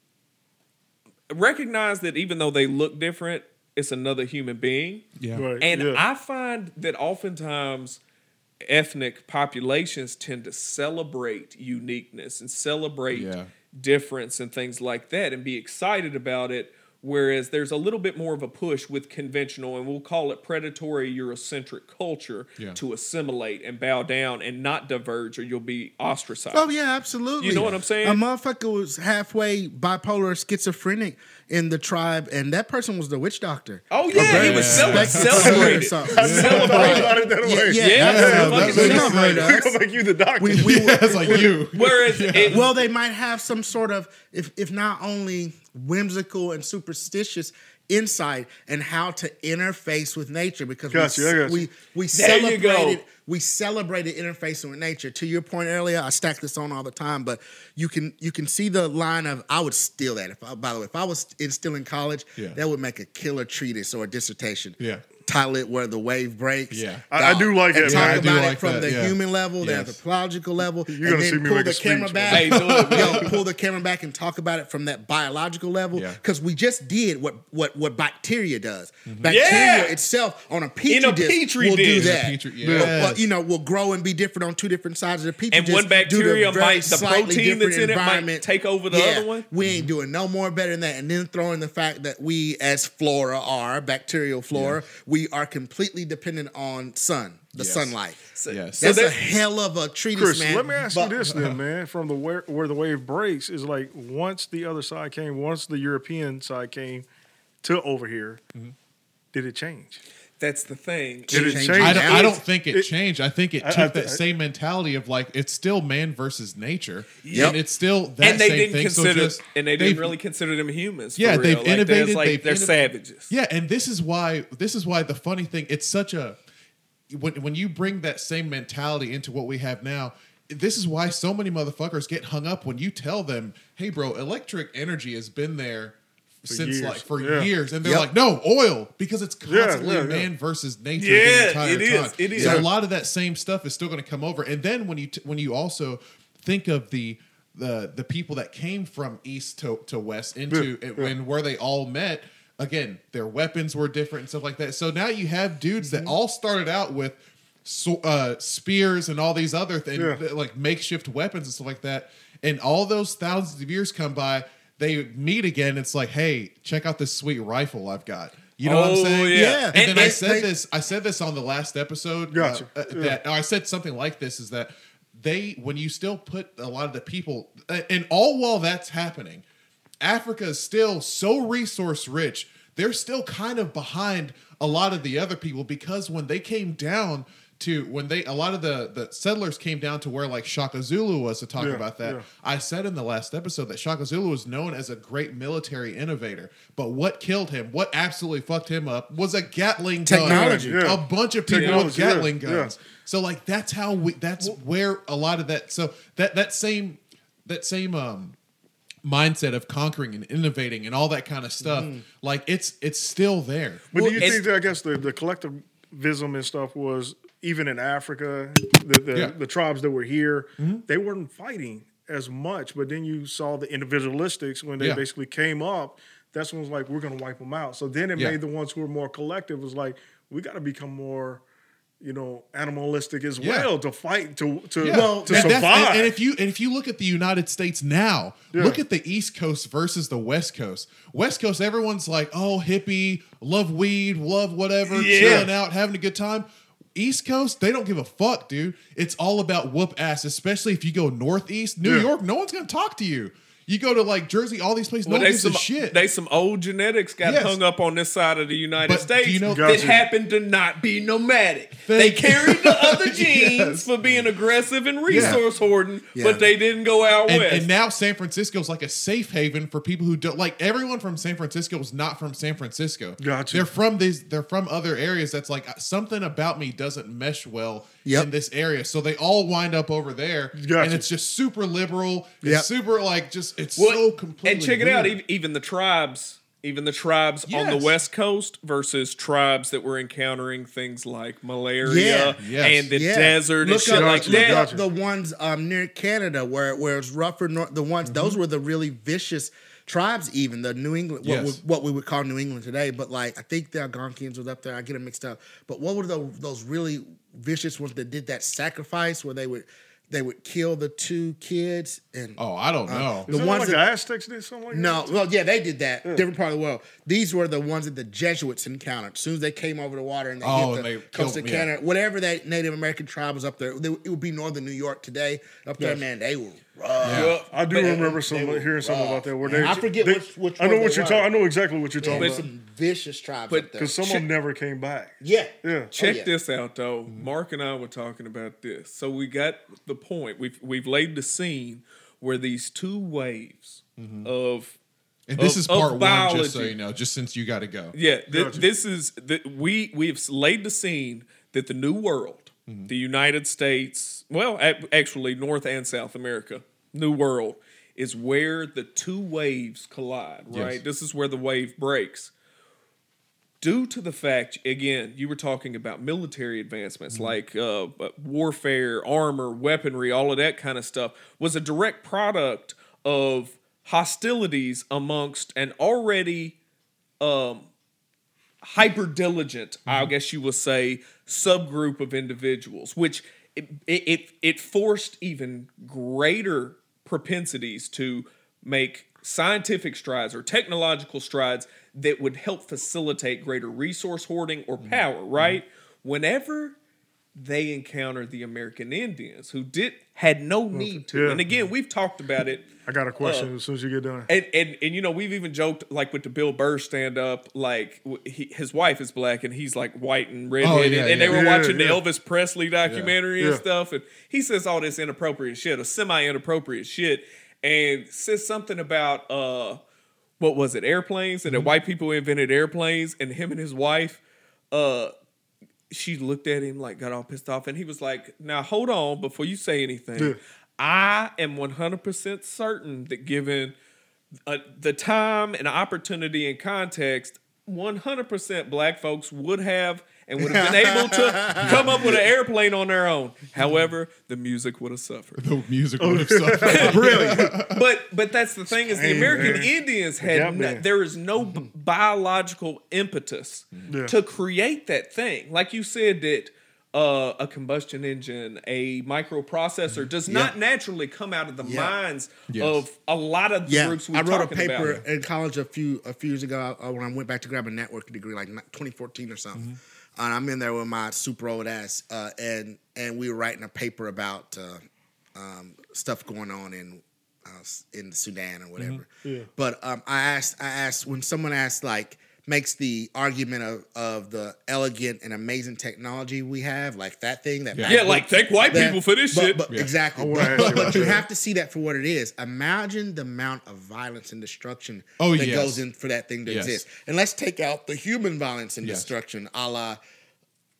recognize that even though they look different, it's another human being. Yeah. Right. And yeah. I find that oftentimes ethnic populations tend to celebrate uniqueness and celebrate Yeah. difference and things like that and be excited about it. Whereas there's a little bit more of a push with conventional, and we'll call it predatory Eurocentric culture Yeah. to assimilate and bow down and not diverge, or you'll be ostracized. Oh yeah, absolutely. You know what I'm saying? A motherfucker was halfway bipolar, schizophrenic in the tribe, and that person was the witch doctor. Oh, yeah, he was cel- celebrated. I thought about it that way. Yeah, Yeah, yeah, that's yeah, fucking they sense. celebrate We us. gonna make you the doctor. We, we, Yeah, it's like you. Whereas it, well, they might have some sort of, if if not only whimsical and superstitious insight and how to interface with nature because Gotcha, we, got you. we we There celebrated we celebrated interfacing with nature. To your point earlier, I stack this on all the time, but you can you can see the line of I would steal that. If I, by the way, if I was in, still in college, Yeah. that would make a killer treatise or a dissertation. Yeah. Title it where the wave breaks. Yeah. I- I do like and that, Talk man. I do about like it from that, the yeah. human level, the Yes. anthropological level, You're gonna and see then me pull make the a camera back. Hey, do it. Yo, pull the camera back and talk about it from that biological level. Yeah. Because we just did what what what bacteria does. Mm-hmm. Bacteria Yeah. itself on a petri In a dish petri will do dish. that. Petri- Will- yes. will, you know, will grow and be different on two different sides of the petri And dish. one bacteria might- the slightly protein that's different in it might environment. take over the Yeah, other one. We ain't doing no more better than that. And then throwing the fact that we, as flora are, bacterial flora, we are completely dependent on sun, the Yes. sunlight. Yes. That's So a hell of a treatise, Chris, man. let me ask But- you this then, man. From the where, where the wave breaks is like once the other side came, once the European side came to over here, Mm-hmm. did it change? That's the thing. Did it changed. change? I don't, I don't think it, it- changed. I think it I- took I- that I- same mentality of like it's still man versus nature, Yep. and it's still that and they same didn't thing. consider so just, and they didn't really consider them humans. Yeah, real. they've Like, they're innovated, Like, they've they're innov- savages. Yeah, and this is why this is why the funny thing it's such a when when you bring that same mentality into what we have now. This is why so many motherfuckers get hung up when you tell them, "Hey, bro, electric energy has been there." Since years. like for Yeah. years, and they're Yep. like, no oil because it's constantly yeah, yeah. man versus nature Yeah, the entire it is, time. it is. So a lot of that same stuff is still going to come over. And then when you t- when you also think of the the the people that came from east to, to west into and, where they all met, again, their weapons were different and stuff like that. So now you have dudes Mm-hmm. that all started out with so, uh, spears and all these other things, like makeshift weapons and stuff like that. And all those thousands of years come by. They meet again. It's like, hey, check out this sweet rifle I've got. You know what I'm Oh, saying? yeah. Yeah. And, then And I said they- this. I said this on the last episode. Gotcha. uh, uh, That I said something like this: is that they, when you still put a lot of the people, uh, and all while that's happening, Africa is still so resource rich. They're still kind of behind a lot of the other people because when they came down to when they a lot of the the settlers came down to where like Shaka Zulu was to talk Yeah, about that. yeah. I said in the last episode that Shaka Zulu was known as a great military innovator, but what killed him, what absolutely fucked him up, was a Gatling gun. Yeah. A bunch of people with Technology, yeah, Gatling yeah. guns. So like that's how we that's where a lot of that so that that same that same um mindset of conquering and innovating and all that kind of stuff like it's it's still there. But do you think that I guess the, the collectivism and stuff was even in Africa, the the, Yeah. Mm-hmm. the tribes that were here, they weren't fighting as much. But then you saw the individualistics when they Yeah. basically came up. That's when it was like we're gonna wipe them out. So then it Yeah. made the ones who were more collective was like we got to become more, you know, animalistic as Yeah. well to fight to to Yeah. to And survive. And, and if you and if you look at the United States now, Yeah. look at the East Coast versus the West Coast. West Coast, everyone's like, oh, hippie, love weed, love whatever, chilling out, having a good time. East Coast, they don't give a fuck, dude. It's all about whoop ass, especially if you go northeast, New Yeah. York, no one's gonna talk to you. You go to like Jersey, all these places, Well, one they gives some a shit. they some old genetics got Yes. hung up on this side of the United But States you know- that happened to not be nomadic. Thank they carried the other genes Yes. for being aggressive and resource hoarding, Yeah. but they didn't go out and, west. and now San Francisco is like a safe haven for people who don't like everyone from San Francisco is not from San Francisco. Gotcha. They're from these. They're from other areas. That's like uh, something about me doesn't mesh well Yep. in this area. So they all wind up over there, Gotcha. and it's just super liberal. It's Yep. super like just it's Well, so completely. and check it out, even, even the tribes, even the tribes on the west coast versus tribes that were encountering things like malaria Yeah. Yes. and the Yeah. desert and Look shit up, like Gotcha, look that. Gotcha. the ones um, near Canada where where it's rougher. North, the ones those were the really vicious tribes. Even the New England, what, Yes. we, what we would call New England today. But like I think the Algonquins was up there. I get them mixed up. But what were those those really vicious ones that did that sacrifice where they would they would kill the two kids and oh, I don't uh, know. Is the ones like that- the Aztecs did something like No, that? well, yeah, they did that. Different part of the world. These were the ones that the Jesuits encountered. As soon as they came over the water and they Oh, hit the they coast killed of them, yeah. Canada, whatever that Native American tribe was up there, they, it would be northern New York today. Up there, Yes. man, they were rough. Yeah. I do But- remember some they were hearing something rough. about that. Where And they, I forget they- which- which I know ones what they you're were. talking. I know exactly what you're Yeah, talking there's about. some vicious tribes But- up there. Because some of them never came back. Yeah. Yeah. Oh, Check yeah. this out though. Mm-hmm. Mark and I were talking about this. So we got the point. We've we've laid the scene where these two waves mm-hmm. of And this of- is part of one, just so biology. you know. Just since you got to go. yeah, th- Gotcha. this is that we we have laid the scene that the new world, mm-hmm. the United States, well, actually North and South America, new world is where the two waves collide, right? Yes. This is where the wave breaks. Due to the fact, again, you were talking about military advancements like uh, warfare, armor, weaponry, all of that kind of stuff, was a direct product of hostilities amongst an already um, hyper diligent, I guess you would say, subgroup of individuals, which it, it, it, forced even greater propensities to make scientific strides or technological strides that would help facilitate greater resource hoarding or power, mm-hmm. right? Mm-hmm. Whenever they encountered the American Indians who did had no need to. Yeah. And again, we've talked about it I got a question as soon as you get done. and, and and you know we've even joked like with the Bill Burr stand up like he, his wife is black and he's like white and redheaded yeah, and they were Yeah, watching the. Elvis Presley documentary and Yeah. stuff and he says all this inappropriate shit or semi inappropriate shit and says something about uh what was it airplanes and that white people invented airplanes and him and his wife uh she looked at him like got all pissed off and he was like now hold on before you say anything Yeah. i am 100% certain that given uh, the time and opportunity and context 100% black folks would have and would have been able to come up with an airplane on their own however the music would have suffered The music would have suffered. Brilliant. but but that's the thing is the American man. Indians got had no, there is no b- biological impetus Yeah. to create that thing. Like you said that uh, a combustion engine, a microprocessor, does not naturally come out of the Yeah. minds Yes. of a lot of the Yeah, groups we I wrote a paper about. in college a few a few years ago uh, when I went back to grab a networking degree, like 2014 or something. Mm-hmm. And I'm in there with my super old ass, uh, and and we were writing a paper about uh, um, stuff going on in uh, in Sudan or whatever. Yeah. But um, I asked, I asked when someone asked like makes the argument of, of the elegant and amazing technology we have, like that thing that yeah, like thank white that- people for this but- shit. but- Yeah. Exactly. I wanna But, but, you but you have to see that for what it is. Imagine the amount of violence and destruction Oh, that yes. goes in for that thing to Yes. exist. And let's take out the human violence and Yes. destruction, a la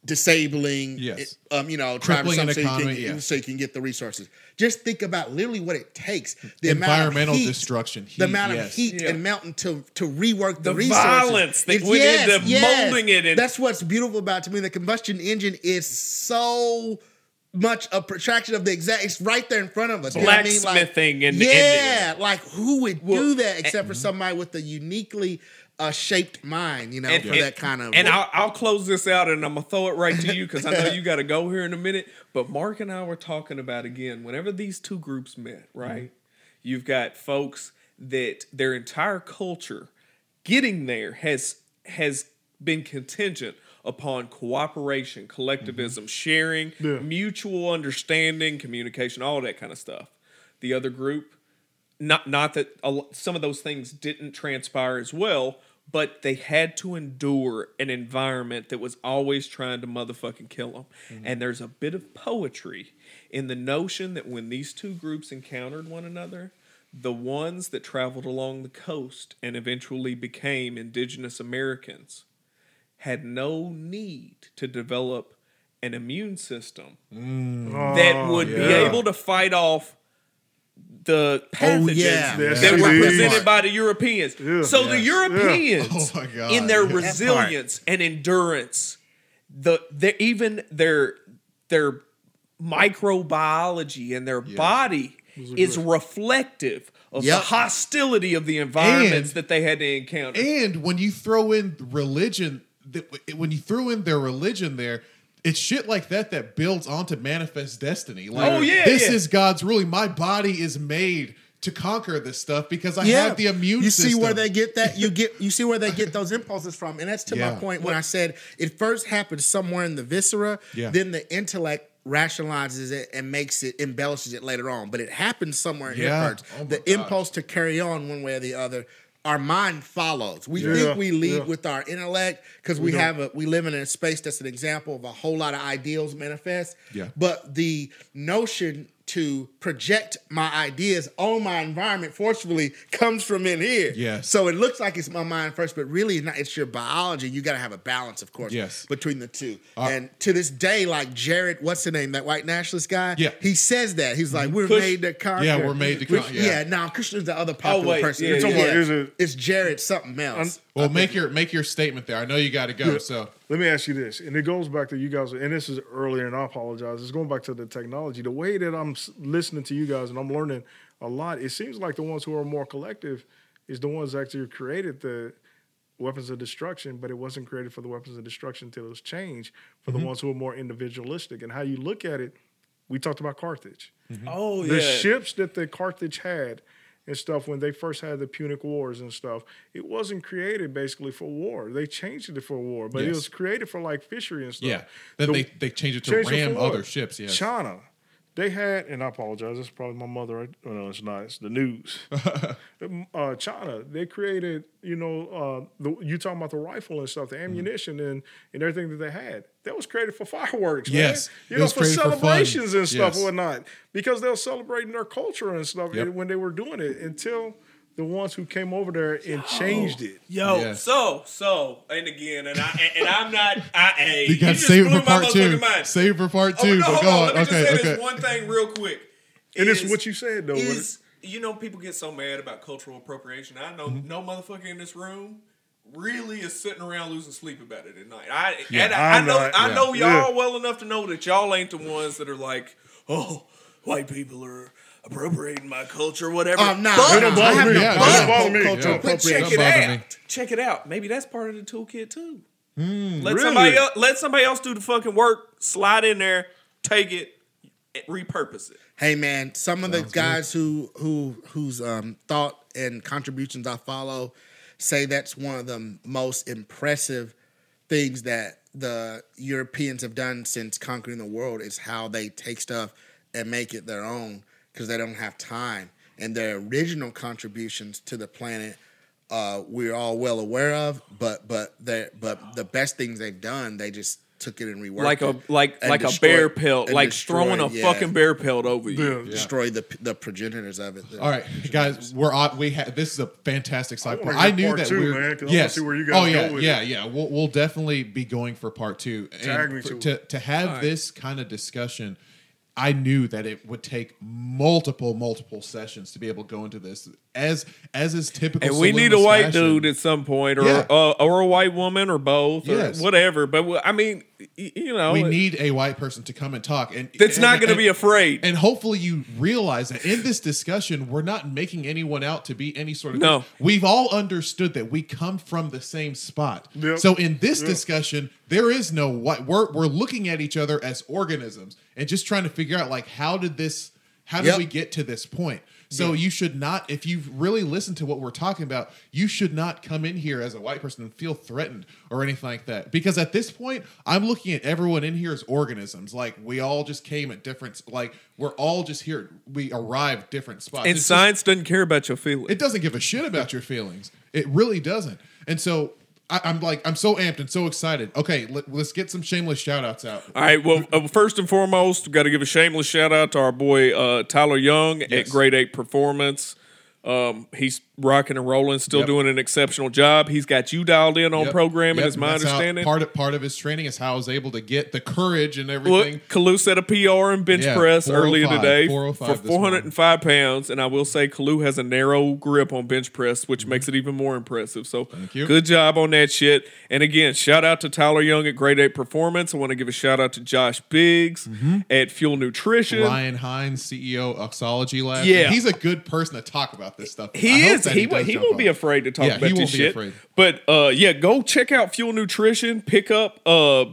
disabling, Yes. um, you know, trying Crippling to an so you, economy, can, yes. so you can get the resources. Just think about literally what it takes. The Environmental amount of heat, destruction, the amount yes. of heat Yeah. and mountain to to rework the, The resources. violence that It's- went into molding it and- That's what's beautiful about to me. The combustion engine is so much a protraction of the exact. It's right there in front of us. You know I mean? Like, Blacksmithing and- and- yeah, like who would Well, do that except for somebody with a uniquely uh, shaped mind? You know, and, for and- that kind of. And I'll, I'll close this out, and I'm gonna throw it right to you because I know you got to go here in a minute. But Mark and I were talking about again whenever these two groups met, right? You've got folks that their entire culture getting there has has been contingent upon cooperation, collectivism, sharing, Yeah. mutual understanding, communication, all that kind of stuff. The other group not not that a, some of those things didn't transpire as well, but they had to endure an environment that was always trying to motherfucking kill them. Mm-hmm. And there's a bit of poetry in the notion that when these two groups encountered one another, the ones that traveled along the coast and eventually became indigenous Americans had no need to develop an immune system mm. that oh, would be yeah. able to fight off the oh, pathogens yeah. The that were presented by the Europeans. Yeah. So the Yes. Europeans, Oh in their That part. resilience and endurance, the, the even their their microbiology and their body is reflective of Yep. the hostility of the environments And- that they had to encounter. And when you throw in religion, when you throw in their religion there, it's shit like that that builds onto manifest destiny. Like, Oh, yeah, this yeah. is God's ruling. My body is made to conquer this stuff because I have the immune you system. see where they get that you get you see where they get those impulses from and that's to Yeah. my point when i said it first happens somewhere in the viscera Yeah. then the intellect rationalizes it and makes it embellishes it later on but it happens somewhere in Yeah. here first Oh the impulse to carry on one way or the other our mind follows. We Yeah, think we lead yeah. with our intellect because we, don't. have a we live in a space that's an example of a whole lot of ideals manifest. Yeah. But the notion to project my ideas on my environment forcefully comes from in here. Yes. So it looks like it's my mind first, but really not, it's your biology. You got to have a balance, of course, Yes. between the two. Uh, and to this day, like Jared, what's the name? That white nationalist guy? Yeah. He says that. He's like, we're Kush- made to conquer. Yeah, we're made to Which- con- yeah. Yeah, now Kushner's the other popular wait, person. yeah, It's- yeah. Talking about, is It's Jared something else. Well, make your make your statement there. I know you got to go. So Let me ask you this, and it goes back to you guys, and this is earlier, and I apologize. It's going back to the technology. The way that I'm listening to you guys and I'm learning a lot, it seems like the ones who are more collective is the ones that actually created the weapons of destruction, but it wasn't created for the weapons of destruction until it was changed for the mm-hmm. ones who are more individualistic. And how you look at it, we talked about Carthage. Mm-hmm. oh The yeah, ships that the Carthage had and stuff when they first had the Punic Wars and stuff, it wasn't created basically for war. They changed it for war, but it was created for like fishery and stuff. yeah, then The- they they change it to ram other ships. Yeah. China. They had, and I apologize. It's probably my mother. Oh, no, it's not. It's the news. uh, China. They created, you know, uh, the, you talking about the rifle and stuff, the ammunition and and everything that they had. That was created for fireworks. Yes, man. it you know, was for created for celebrations and stuff Yes. and whatnot, because they were celebrating their culture and stuff Yep. when they were doing it until the ones who came over there and changed it. Yo, Yeah. so so, and again, and I and, and I'm not. I hey, You got to save for part two. motherfucking. Save for part Oh, two. no, but hold go on. on. Let me Okay, just say okay. this one thing real quick. And it's what you said though. is you know people get so mad about cultural appropriation. I know Mm-hmm. no motherfucker in this room really is sitting around losing sleep about it at night. I Yeah, and I, I know not. I Yeah. know y'all Yeah. well enough to know that y'all ain't the ones that are like, oh, white people are appropriating my culture, whatever. Oh, nah, But- don't I bother have me. no Yeah, problem don't bother with me. cultural Yeah. but check it Don't bother out. me. Check it out. Maybe that's part of the toolkit too. let Really? somebody else let somebody else do the fucking work. Slide in there, take it, repurpose it. Hey man, some of the guys who who whose um, thought and contributions I follow say that's one of the most impressive things that the Europeans have done since conquering the world is how they take stuff and make it their own because they don't have time. And their original contributions to the planet, uh, we're all well aware of. But but they but the best things they've done, they just took it and reworked Like a it like and like a bear pelt, and like throwing a yeah, fucking bear pelt over you. Yeah. destroy the the progenitors of it. All right, guys, we're on. We have this is a fantastic side wanna part. I knew part that two, we man, were. 'cause I yes. see where you guys oh yeah, go yeah, it. yeah. We'll we'll definitely be going for part two. Tag and me for- to to to have this kind of discussion. I knew that it would take multiple, multiple sessions to be able to go into this, as as is typical. And we need a white fashion. dude at some point, or Yeah. uh, or a white woman, or both, Yes. or whatever. But I mean, you know, We need a white person to come and talk, and that's and- not going to be afraid. And hopefully you realize that in this discussion, we're not making anyone out to be any sort of. No. We've all understood that we come from the same spot. Yep. So in this discussion, there is no what we're we're looking at each other as organisms and just trying to figure out like how did this how did Yep. we get to this point? So you should not, if you've really listened to what we're talking about, you should not come in here as a white person and feel threatened or anything like that. Because at this point, I'm looking at everyone in here as organisms. Like we all just came at different, like we're all just here. We arrived different spots. and It's just- science doesn't care about your feelings. it doesn't give a shit about your feelings. It really doesn't. And so I, I'm like, I'm so amped and so excited. Okay, let, us get some shameless shout outs out. All right. Well, uh, first and foremost, we've got to give a shameless shout out to our boy uh, Tyler Young Yes. at Grade Eight Performance. Um, he's rocking and rolling, still Yep. doing an exceptional job. He's got you dialed in on Yep. programming, Yep, is my how- understanding. part of part of his training is how I was able to get the courage and Look, everything. Kalu set a PR in bench Yeah, press earlier today 405 for 405 pounds, and I will say Kalu has a narrow grip on bench press, which makes it even more impressive. So, you. good job on that shit. And again, shout out to Tyler Young at Grade Eight Performance. I want to give a shout out to Josh Biggs at Fuel Nutrition. Ryan Hines, CEO Oxology Lab. Yeah. he's a good person to talk about this stuff. He is. He, does he won't be afraid to talk Yeah, about he this shit. afraid. But uh, yeah, go check out Fuel Nutrition. Pick up uh,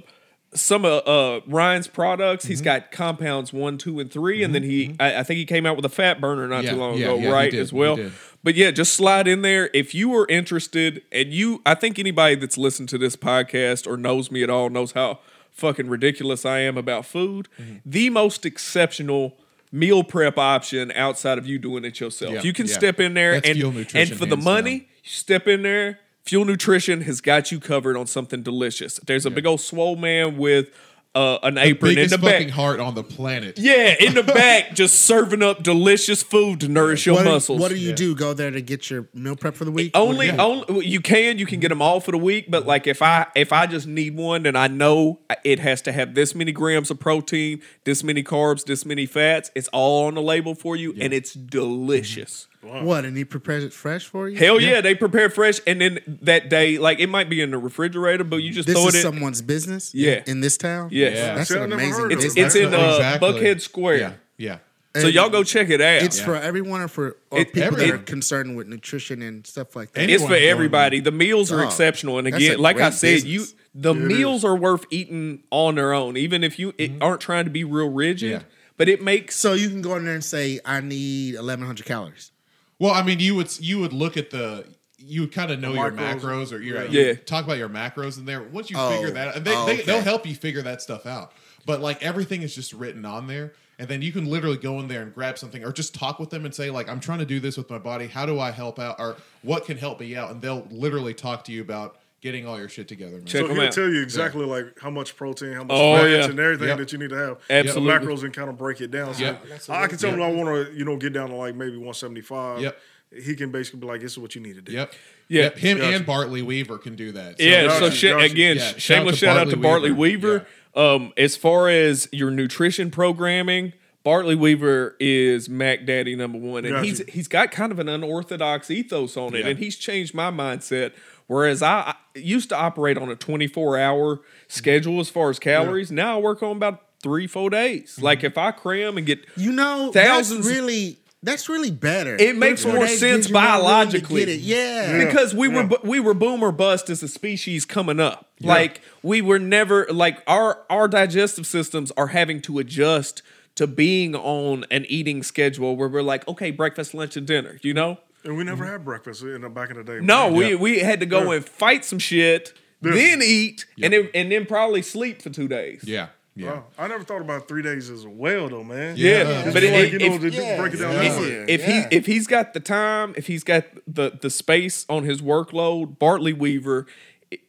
some of uh, Ryan's products. Mm-hmm. He's got compounds one, two, and 3 and then he, I, I think he came out with a fat burner not Yeah, too long yeah, ago, he right? did, As he well. But yeah, just slide in there if you are interested. And you, I think anybody that's listened to this podcast or knows me at all knows how fucking ridiculous I am about food. Mm-hmm. The most exceptional meal prep option outside of you doing it yourself. Yeah, you can yeah. step in there That's and and for the money, down. step in there. Fuel Nutrition has got you covered on something delicious. There's a big old swole man with uh, an apron in the back. fucking heart on the planet. Yeah, in the back, just serving up delicious food to nourish your what, do- muscles. what do you do? Go there to get your meal prep for the week? only, Yeah. only you can you can get them all for the week, but like if I if I just need one, then I know it has to have this many grams of protein, this many carbs, this many fats. It's all on the label for you, and it's delicious. What? And he prepares it fresh for you? Hell yeah. they prepare fresh, and then that day, like it might be in the refrigerator, but you just This throw is it in. someone's business? Yeah. In this town? Yes. Yeah. That's See, an amazing It's, it's in uh, Exactly. Buckhead Square. Yeah, yeah. So y'all go check it out. It's for everyone or for or It- people that are concerned with nutrition and stuff like that. Any- it's for everybody. The meals are Oh, exceptional, and again, like I great said, you the it meals are worth eating on their own, even if you it, aren't trying to be real rigid. Yeah. But it makes so you can go in there and say, I need 1,100 calories. Well, I mean, you would you would look at the you would kind of know your macros. macros or your Yeah. you talk about your macros in there. Once you Oh. figure that, out, and they, Oh, they okay. they'll help you figure that stuff out. But like everything is just written on there, and then you can literally go in there and grab something, or just talk with them and say like, "I'm trying to do this with my body. How do I help out? Or what can help me out?" And they'll literally talk to you about getting all your shit together. Man. Check So 'em he'll out. tell you exactly like how much protein, how much Oh, fats, yeah. and everything Yep. that you need to have. Absolutely. The macros and kind of break it down. So Yep. I can tell him I want to, you know, get down to like maybe 175. Yep. He can basically be like, "This is what you need to do." Yep. Yeah. Yep. Him Gotcha. and Bartley Weaver can do that. So yeah. Gotcha, so sh- gotcha. again, Yeah, sh- shout out shameless to shout out to Bartley Bartley Weaver. Weaver. Um, as far as your nutrition programming, Bartley Weaver is Mac Daddy number one, and Gotcha. he's he's got kind of an unorthodox ethos on it, Yeah. and he's changed my mindset. Whereas I, I used to operate on a twenty four hour schedule as far as calories, now I work on about three four days. Mm-hmm. Like if I cram and get You know, Thousands- that's really That's really better. It makes Four more sense gives you more room to biologically. get it. Yeah. because we were Yeah. bu- we were boom or bust as a species coming up. Like we were never like our our digestive systems are having to adjust to being on an eating schedule where we're like, okay, breakfast, lunch, and dinner. You know? And we never mm-hmm. had breakfast in the back in the day. No, man. we we had to go Yeah. and fight some shit, Yeah. then eat, and then and then probably sleep for two days. Yeah. Yeah. Wow. I never thought about three days as well, though, man. Yeah, Yeah. but Just it, you know, if, yeah, break it down yeah. that way. if Yeah. he if he's got the time, if he's got the the space on his workload, Bartley Weaver,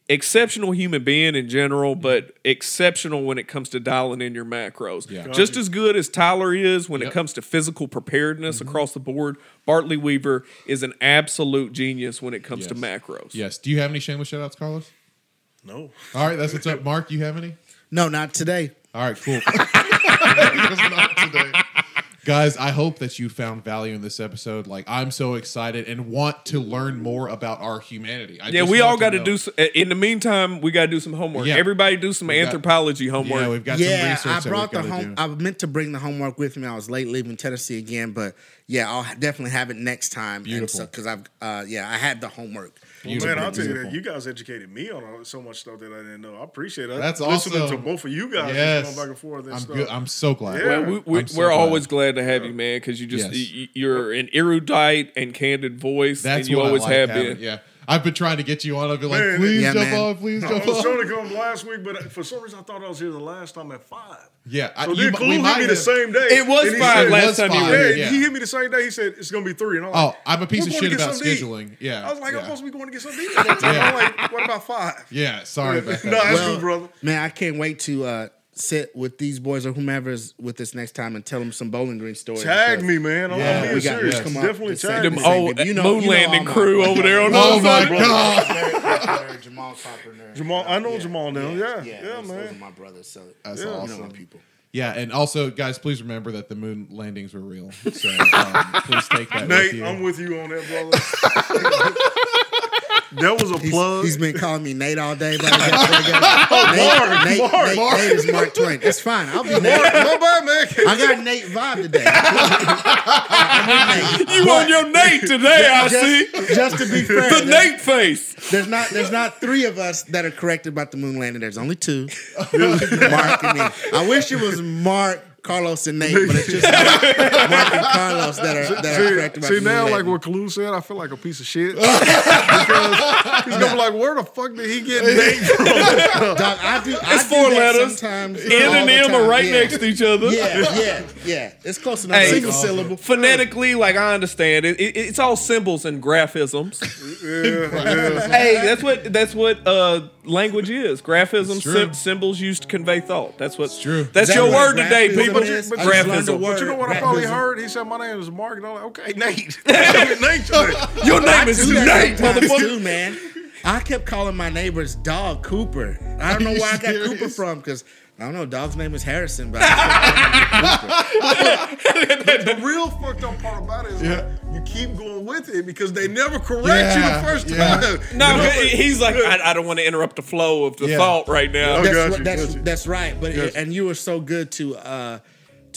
exceptional human being in general, mm-hmm. but exceptional when it comes to dialing in your macros. Yeah. Just as good as Tyler is when Yep. it comes to physical preparedness mm-hmm. across the board. Bartley Weaver is an absolute genius when it comes to macros. Yes. Do you have any shameless shout outs, Carlos? No. All right, that's what's up. Mark, you have any? No, not today. All right, cool. It's not today. Guys, I hope that you found value in this episode. Like, I'm so excited and want to learn more about our humanity. I Yeah, just we all got to do. s- In the meantime, we got to do some homework. Yeah. Everybody do some got- anthropology homework. Yeah, we've got some research I brought the we've gotta home. do. I meant to bring the homework with me. I was late leaving Tennessee again, but yeah, I'll definitely have it next time. Beautiful. Because I've, uh, yeah, I had the homework. Well, Beautiful, man, I'll tell you that you guys educated me on so much stuff that I didn't know. I appreciate it. That's listening awesome. to both of you guys Yes. going back and forth. And I'm stuff. good. I'm so glad. Yeah. Well, we, we, I'm so we're glad. always glad to have you, man, because you just Yes. y- y- you're an erudite and candid voice, That's and you what always I like have having. been. Yeah, I've been trying to get you on. I've been like, Man, please Yeah, jump man. on, please I jump was on. trying to come last week, but for some reason I thought I was here the last time at five. Yeah, I- So you then mi- Kalu we hit might me the same day. It was and five said- last was time you five. were Yeah, here. Yeah. he hit me the same day. He said it's gonna be three, and I'm like, Oh, I'm a piece "We're of shit about something to scheduling. Yeah, I was like, yeah. I'm supposed to be going to get something to eat. that time. I'm like, what about five? Yeah, sorry about that. no, that's Well, cool, brother. Man, I can't wait to uh, sit with these boys or whomever's with this next time and tell them some Bowling Green stories. Tag me, man. I'm, Yeah. Being We got- serious. yes. Come on. Definitely Just tag me. Them old You know- moon you know landing crew over there on the Oh my side. god, Jamal Copper, nerd. Jamal, I know Yeah, Jamal now. Yeah, yeah, those- those are man. my brothers. So That's you know awesome. my people. yeah, and also, guys, please remember that the moon landings were real. So um, please take that with Nate, you. I'm with you on that, brother. that was a He's, plug. he's been calling me Nate all day. But I Nate, Nate, Mark, Nate, Mark. Nate is Mark Twain. It's fine. I'll be Nate. My bad, man. I got Nate vibe today. You on your Nate today? I see just, just to be fair, the Nate face. there's not there's not three of us that are correct about the moon landing. There's only two, Mark and me. I wish it was Mark, Carlos, and Nate, but it's just Mark, Mark and Carlos that are that are correct See, about see the moon now, like landing. what Kalu said, I feel like a piece of shit. because he's gonna be like, where the fuck did he get Nate from? Dog, I do. I It's do four that letters. Sometimes N and the M are right Yeah. next to each other. Yeah, yeah, yeah. It's close enough. Hey, Single awesome. syllable. Phonetically, like I understand it, it, it's all symbols and graphisms. yeah, yeah. hey, that's what that's what uh, language is. Graphism, true. sym- symbols used to convey thought. That's what's true. That's Is that your word today, graphism people. is? I just learned a Graphism. word. But you know what I probably Graphism. heard? He said, my name is Mark. And I'm like, okay, Nate. Nate. Your name is Nate, sometimes motherfucker. too, man. I kept calling my neighbor's dog Cooper. I don't know where I got? Cooper from because I don't know. Dog's name is Harrison, but I kept calling him Cooper. the real fucked up part about it is Yeah. like, you keep going with it because they never correct Yeah, you the first yeah. time. No, You know, he's like, I, I don't want to interrupt the flow of the Yeah. thought right now. Oh, That's, got right, you, that's, got that's right. But Got you. and you were so good to uh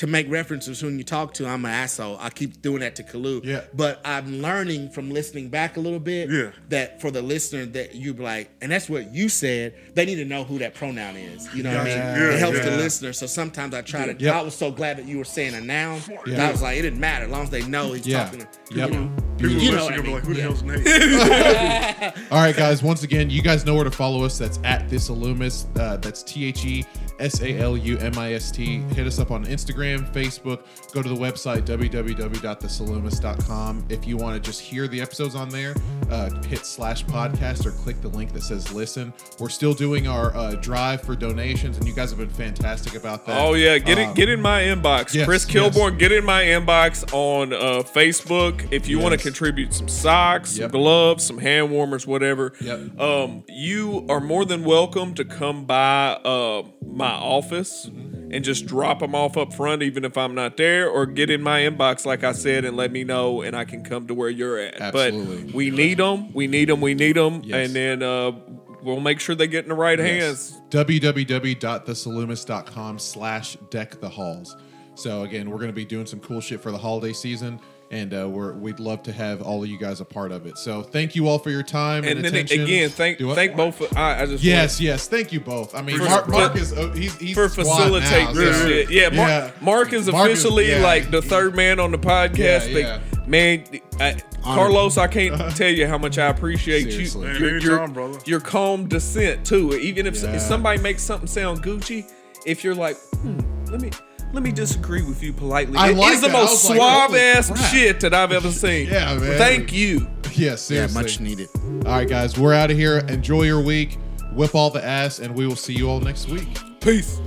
to make references when you talk to I'm an asshole. I keep doing that to Kalu. Yeah. But I'm learning from listening back a little bit Yeah. that for the listener that you be like, and that's what you said, they need to know who that pronoun is. You know what I mean? Yeah, it helps yeah. the listener. So sometimes I try to Yep. I was so glad that you were saying a noun. Yeah. I was like, it didn't matter as long as they know he's Yeah. talking to Yep. you know. People You know what I gonna be like, who the hell's Nate? All right, guys. Once again, you guys know where to follow us. That's at this Illumis. Uh, that's T H E S A L U M I S T. Hit us up on Instagram, Facebook. Go to the website www.thesalumist.com. If you want to just hear the episodes on there, uh, hit slash podcast or click the link that says listen. We're still doing our uh, drive for donations, and you guys have been fantastic about that. Oh yeah, get Um, it, get in my inbox, yes, Chris yes. Kilborn. Get in my inbox on uh, Facebook if you want to contribute some socks, Yep. some gloves, some hand warmers, whatever. Yep. Um, you are more than welcome to come by uh, my office Mm-hmm. and just drop them off up front, even if I'm not there, or get in my inbox, like I said, and let me know, and I can come to where you're at. Absolutely. But we need them. We need them. We need them, Yes. and then uh, we'll make sure they get in the right hands. www.thesalumist.com slash deck the halls. So again, we're going to be doing some cool shit for the holiday season. And uh, we're we'd love to have all of you guys a part of it. So thank you all for your time and, And then attention. again, thank Do what? thank both. of- I, I just Yes, yes. Thank you both. I mean, For- Mark, for- Mark is uh, he's, he's for squad facilitating now, this so- shit. Yeah, Mark, Yeah. Mark is Mark is- officially yeah. like the third man on the podcast. Yeah, but man, I, Carlos, I can't tell you how much I appreciate Seriously. you. Man, your, anytime, your, brother. your calm descent too. Even if, Yeah. if somebody makes something sound Gucci, if you're like, hmm, let me. Let me disagree with you politely. I It like is the that. Most was like, suave-ass crap. shit that I've ever seen. Yeah, man. Thank you. Yeah, Yeah, much needed. All right, guys, we're out of here. Enjoy your week. Whip all the ass, and we will see you all next week. Peace.